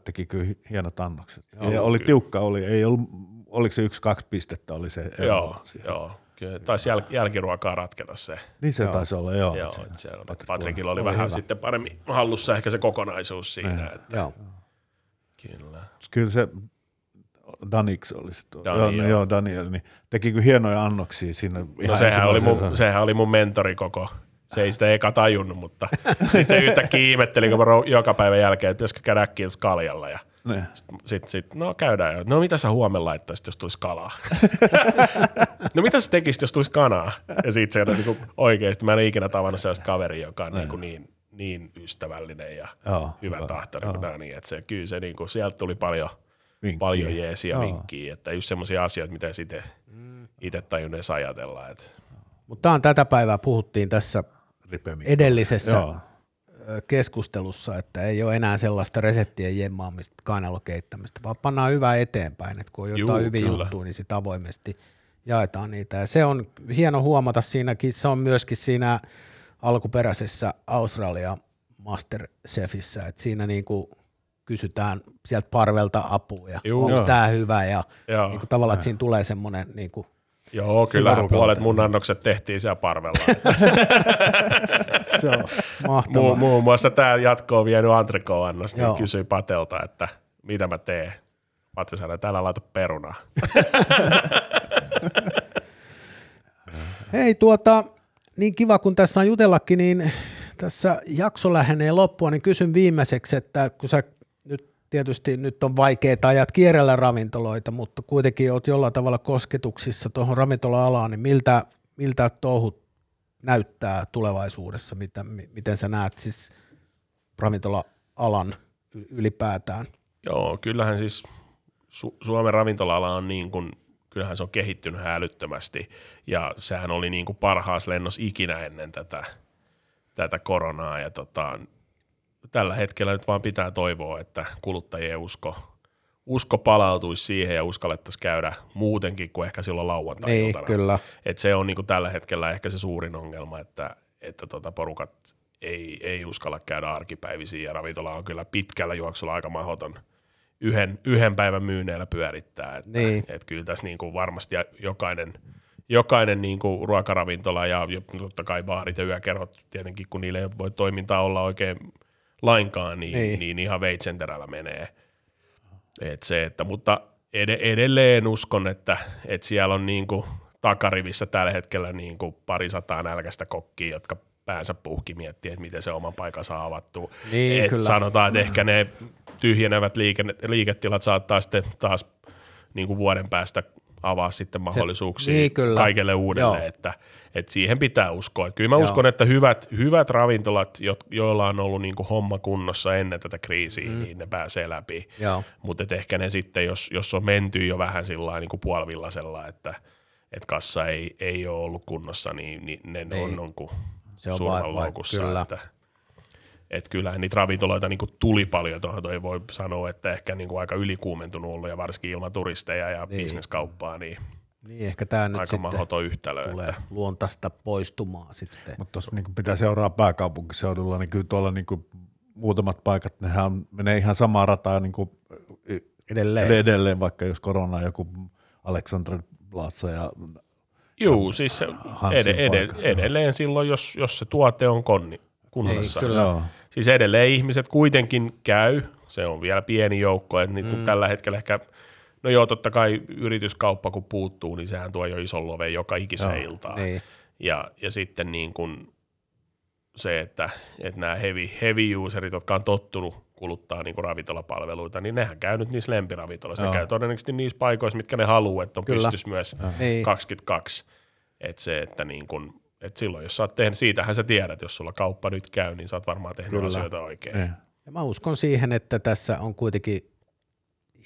S2: teki kyllä hienot annokset.
S3: Joo,
S2: ja oli
S3: kyllä.
S2: tiukka, oli, ei ollut, oliko se yksi, kaksi pistettä oli se
S3: Joo,
S2: siinä.
S3: joo. Kyllä taisi jäl- jälkiruokaa ratketa se.
S2: Niin se taisi olla, joo.
S3: Joo,
S2: Se-
S3: että Patrickilla oli,
S1: oli
S3: vähän
S1: hyvä.
S3: sitten paremmin hallussa ehkä se kokonaisuus siinä.
S2: Niin.
S3: Että,
S1: Joo.
S3: Kyllä.
S2: Kyllä se Danix oli se tuo.
S3: Dani,
S2: joo,
S3: joo.
S2: Daniel, niin teki kyllä hienoja annoksia siinä.
S3: No sehän oli, mun, sehän oli mun mentori koko, se ei sitä eka tajunnut, mutta sitten se yhtäkkiä ihmetteli, kun mä joka päivän jälkeen, että pitäisikö käydä äkkiä kaljalla. Ja
S2: Ne.
S3: sitten sit, sit, no käydään jo. No mitä sä huomenna laittaisit, jos tulisi kalaa? no mitä sä tekisit, jos tulisi kanaa? Ja sitten se niin oikeasti, mä en ikinä tavannut sellaista kaveria, joka on niin, kuin niin, niin ystävällinen ja
S2: Joo,
S3: hyvän
S2: hyvä.
S3: tahtoinen kuin nämä, niin että se, kyllä se niin kuin, sieltä tuli paljon,
S2: Vinkkiä.
S3: paljon jeesiä
S2: Joo.
S3: vinkkiä, että just semmoisia asioita, mitä sitten itse tajunnut edes ajatella. Että
S1: Mutta tämä on tätä päivää, puhuttiin tässä
S2: Ripemi.
S1: edellisessä
S2: Joo.
S1: keskustelussa, että ei ole enää sellaista reseptien jemmaamista, kainalokeittämistä, vaan pannaan hyvää eteenpäin, että kun on jotain
S3: Juu,
S1: hyviä juttuja, niin sitä avoimesti jaetaan niitä. Ja se on hieno huomata siinäkin, se on myöskin siinä alkuperäisessä Australia Masterchefissä, että siinä niinku kysytään sieltä parvelta apua ja
S3: Juu.
S1: onko tämä hyvä ja
S3: Joo.
S1: niinku tavallaan, että siinä tulee semmoinen niinku,
S3: Joo, kyllä puolet mun annokset tehtiin siellä parvella.
S1: se on mahtavaa.
S3: Mu- muun muassa tämä jatko on vienyt antrikoannos, niin
S1: Joo.
S3: kysyi Patelta, että mitä mä teen. Pate sanoi, että älä laita perunaa.
S1: Hei tuota, niin kiva kun tässä on jutellakin, niin tässä jakso lähenee loppua, niin kysyn viimeiseksi, että kun sä nyt tietysti nyt on vaikeita ajat kierrellä ravintoloita, mutta kuitenkin oot jollain tavalla kosketuksissa tuohon ravintola-alaan, niin miltä, miltä touhut näyttää tulevaisuudessa, mitä, mi- miten sä näet siis ravintola-alan ylipäätään?
S3: Joo, kyllähän siis Su- Suomen ravintola-ala on niin kuin, kyllähän se on kehittynyt älyttömästi ja sehän oli niin kuin parhaassa lennossa ikinä ennen tätä, tätä koronaa. Ja tota, tällä hetkellä nyt vaan pitää toivoa, että kuluttajien usko, usko palautuisi siihen ja uskallettaisiin käydä muutenkin kuin ehkä silloin lauantai
S1: Niin, kyllä.
S3: Et se on niinku tällä hetkellä ehkä se suurin ongelma, että, että tota porukat ei, ei uskalla käydä arkipäivisiä. Ja ravintola on kyllä pitkällä juoksulla aika mahdoton yhden, yhden päivän myynneillä pyörittää. Että,
S1: Niin.
S3: et kyllä tässä niinku varmasti jokainen, jokainen niinku ruokaravintola ja totta kai baarit ja yökerhot tietenkin, kun niille ei voi toimintaa olla oikein lainkaan, niin,
S1: Niin.
S3: niin. niin ihan veitsenterällä menee. Et se, että, mutta ed- edelleen uskon, että, että siellä on niinku takarivissä tällä hetkellä niinku pari sataa nälkäistä kokkia, jotka päänsä puhki miettiä, että miten se oman paikan saa avattua.
S1: Niin,
S3: Et
S1: kyllä.
S3: Sanotaan, että ehkä ne tyhjenevät liike- liiketilat saattaa sitten taas niinku vuoden päästä avaa sitten mahdollisuuksia
S1: niin, kyllä.
S3: kaikelle uudelle,
S1: Joo.
S3: että, että siihen pitää uskoa. Että kyllä mä
S1: Joo.
S3: uskon, että hyvät, hyvät ravintolat, jo- joilla on ollut niinku homma kunnossa ennen tätä kriisiä, mm. niin ne pääsee läpi. Mutta ehkä ne sitten, jos, jos on menty jo vähän sillä niin kuin puolivillasella, että että kassa ei, ei ole ollut kunnossa, niin, niin ne
S1: Niin.
S3: on, on kuin
S1: Se on
S3: surman
S1: vai- vai-
S3: loukussa.
S1: kyllä.
S3: Että, että kyllähän niitä ravintoloita niin tuli paljon tuohon, toi voi sanoa, että ehkä niin kuin aika ylikuumentunut ollut ja varsinkin ilman turisteja ja
S1: Niin.
S3: niin. bisneskauppaa, niin
S1: Niin ehkä tämä nyt
S3: aika
S1: sitten
S3: mahdoton yhtälö.
S1: tulee
S3: Että,
S1: luontaista poistumaan sitten.
S2: Mutta tuossa niin pitää seuraa pääkaupunkiseudulla, niin kyllä tuolla niin kuin muutamat paikat, nehän menee ihan samaa rataa niin kuin
S1: Edelleen.
S2: edelleen, vaikka jos korona on joku Alexander Plaza ja
S3: Juu, siis se ed- ed-
S2: joo.
S3: edelleen silloin, jos, jos se tuote on konni, kunnossa.
S1: Niin, kyllä.
S2: Joo.
S3: Siis edelleen ihmiset kuitenkin käy, se on vielä pieni joukko, että niin mm. tällä hetkellä ehkä, no joo, totta kai yrityskauppa kun puuttuu, niin sehän tuo jo ison loven joka ikiseen
S2: Joo,
S3: iltaan.
S1: Niin.
S3: Ja, ja sitten niin kuin se, että, että nämä heavy, heavy userit, jotka on tottunut kuluttaa niin kuin ravintolapalveluita, niin nehän käy nyt niissä lempiravintoloissa. Ne
S2: Joo.
S3: käy todennäköisesti niissä paikoissa, mitkä ne haluaa, että on
S1: Kyllä.
S3: pystys myös
S1: Niin.
S3: 22. Että se, että niin kuin, että silloin jos sä oot tehnyt, siitähän sä tiedät, jos sulla kauppa nyt käy, niin sä oot varmaan tehnyt
S1: Kyllä.
S3: asioita oikein.
S2: Niin.
S1: Ja mä uskon siihen, että tässä on kuitenkin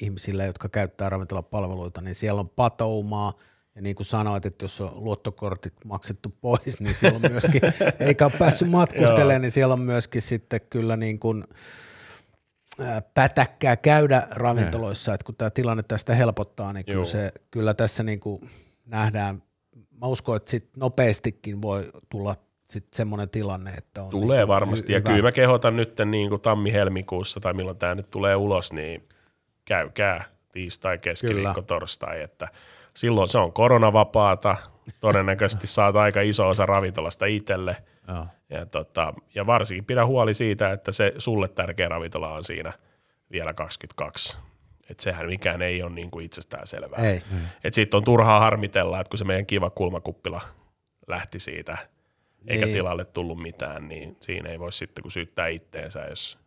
S1: ihmisillä, jotka käyttää ravintolapalveluita, niin siellä on patoumaa. Ja niin kuin sanoit, että jos on luottokortit maksettu pois, niin siellä on myöskin, eikä ole päässyt matkustelemaan, niin siellä on myöskin sitten kyllä niin kuin, pätäkkää käydä ravintoloissa, että kun tämä tilanne tästä helpottaa, niin kyllä, se, kyllä tässä niin kuin nähdään, mä uskon, että sit nopeastikin voi tulla sitten semmoinen tilanne, että on
S3: Tulee
S1: niin
S3: varmasti,
S1: hy-
S3: ja
S1: hyvä.
S3: kyllä mä kehotan nyt niin kuin tammi-helmikuussa, tai milloin tämä nyt tulee ulos, niin käykää tiistai, keskiviikko,
S1: Kyllä.
S3: torstai, että silloin se on koronavapaata, todennäköisesti saat aika iso osa ravintolasta itselle,
S2: Joo.
S3: ja, tota, ja varsinkin pidä huoli siitä, että se sulle tärkeä ravintola on siinä vielä 22. Että sehän mikään ei ole niin kuin itsestään selvää.
S1: Ei.
S3: Että siitä on turhaa harmitella, että kun se meidän kiva kulmakuppila lähti siitä eikä
S1: Niin.
S3: tilalle tullut mitään, niin siinä ei voi sitten kun syyttää itteensä, jos,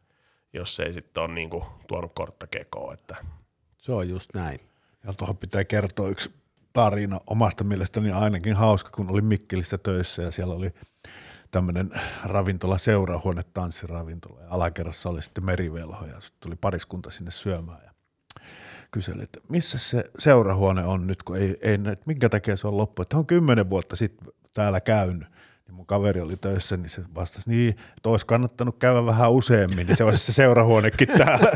S3: jos ei sitten ole niinku tuonut kortta kekoon. Että
S1: Se on just näin.
S2: Ja tuohon pitää kertoa yksi tarina omasta mielestäni ainakin hauska, kun oli Mikkelissä töissä ja siellä oli tämmöinen ravintola, seurahuone, tanssiravintola ja alakerrassa oli sitten merivelho ja sitten tuli pariskunta sinne syömään ja kyseli, että missä se seurahuone on nyt, kun ei, ei näet, minkä takia se on loppu, että on kymmenen vuotta sitten täällä käynyt. Niin mun kaveri oli töissä, niin se vastasi niin, että olisi kannattanut käydä vähän useammin, niin se olisi se seurahuonekin täällä.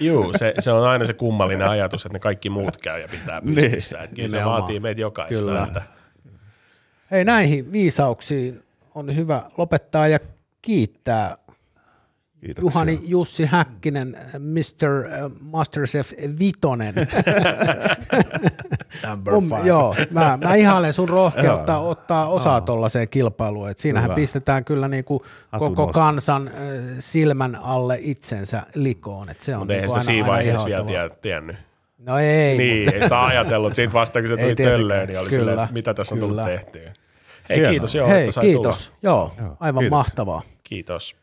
S3: Juu, se, se, on aina se kummallinen ajatus, että ne kaikki muut käy ja pitää pystyssä. Niin, kyllä se vaatii meitä jokaista.
S1: Kyllä.
S3: Että,
S1: Hei, näihin viisauksiin on hyvä lopettaa ja kiittää
S2: Kiitoksia.
S1: Juhani Jussi Häkkinen, Mr. Masterchef Vitonen.
S2: Number
S1: Mun,
S2: five.
S1: joo, mä, mä ihailen sun rohkeutta ottaa osaa tuollaiseen kilpailuun. Et siinähän
S2: Hyvä.
S1: pistetään kyllä niinku
S2: Hatun
S1: koko
S2: nosto.
S1: kansan äh, silmän alle itsensä likoon. Et se on
S3: mutta eihän
S1: niinku
S3: sitä
S1: aina,
S3: siinä
S1: aina
S3: vaiheessa vielä tie- tiennyt.
S1: No ei,
S3: Niin, ei sitä ajatellut. Siitä vasta kun se tuli tölleen, niin oli
S1: Kyllä,
S3: silleen, mitä tässä on tullut tehtyä. Hei,
S2: Hienoa.
S3: kiitos joo,
S1: Hei,
S3: että sai
S1: kiitos. Joo,
S2: Joo,
S1: aivan
S2: kiitoksia.
S1: mahtavaa.
S3: tulla. Kiitos.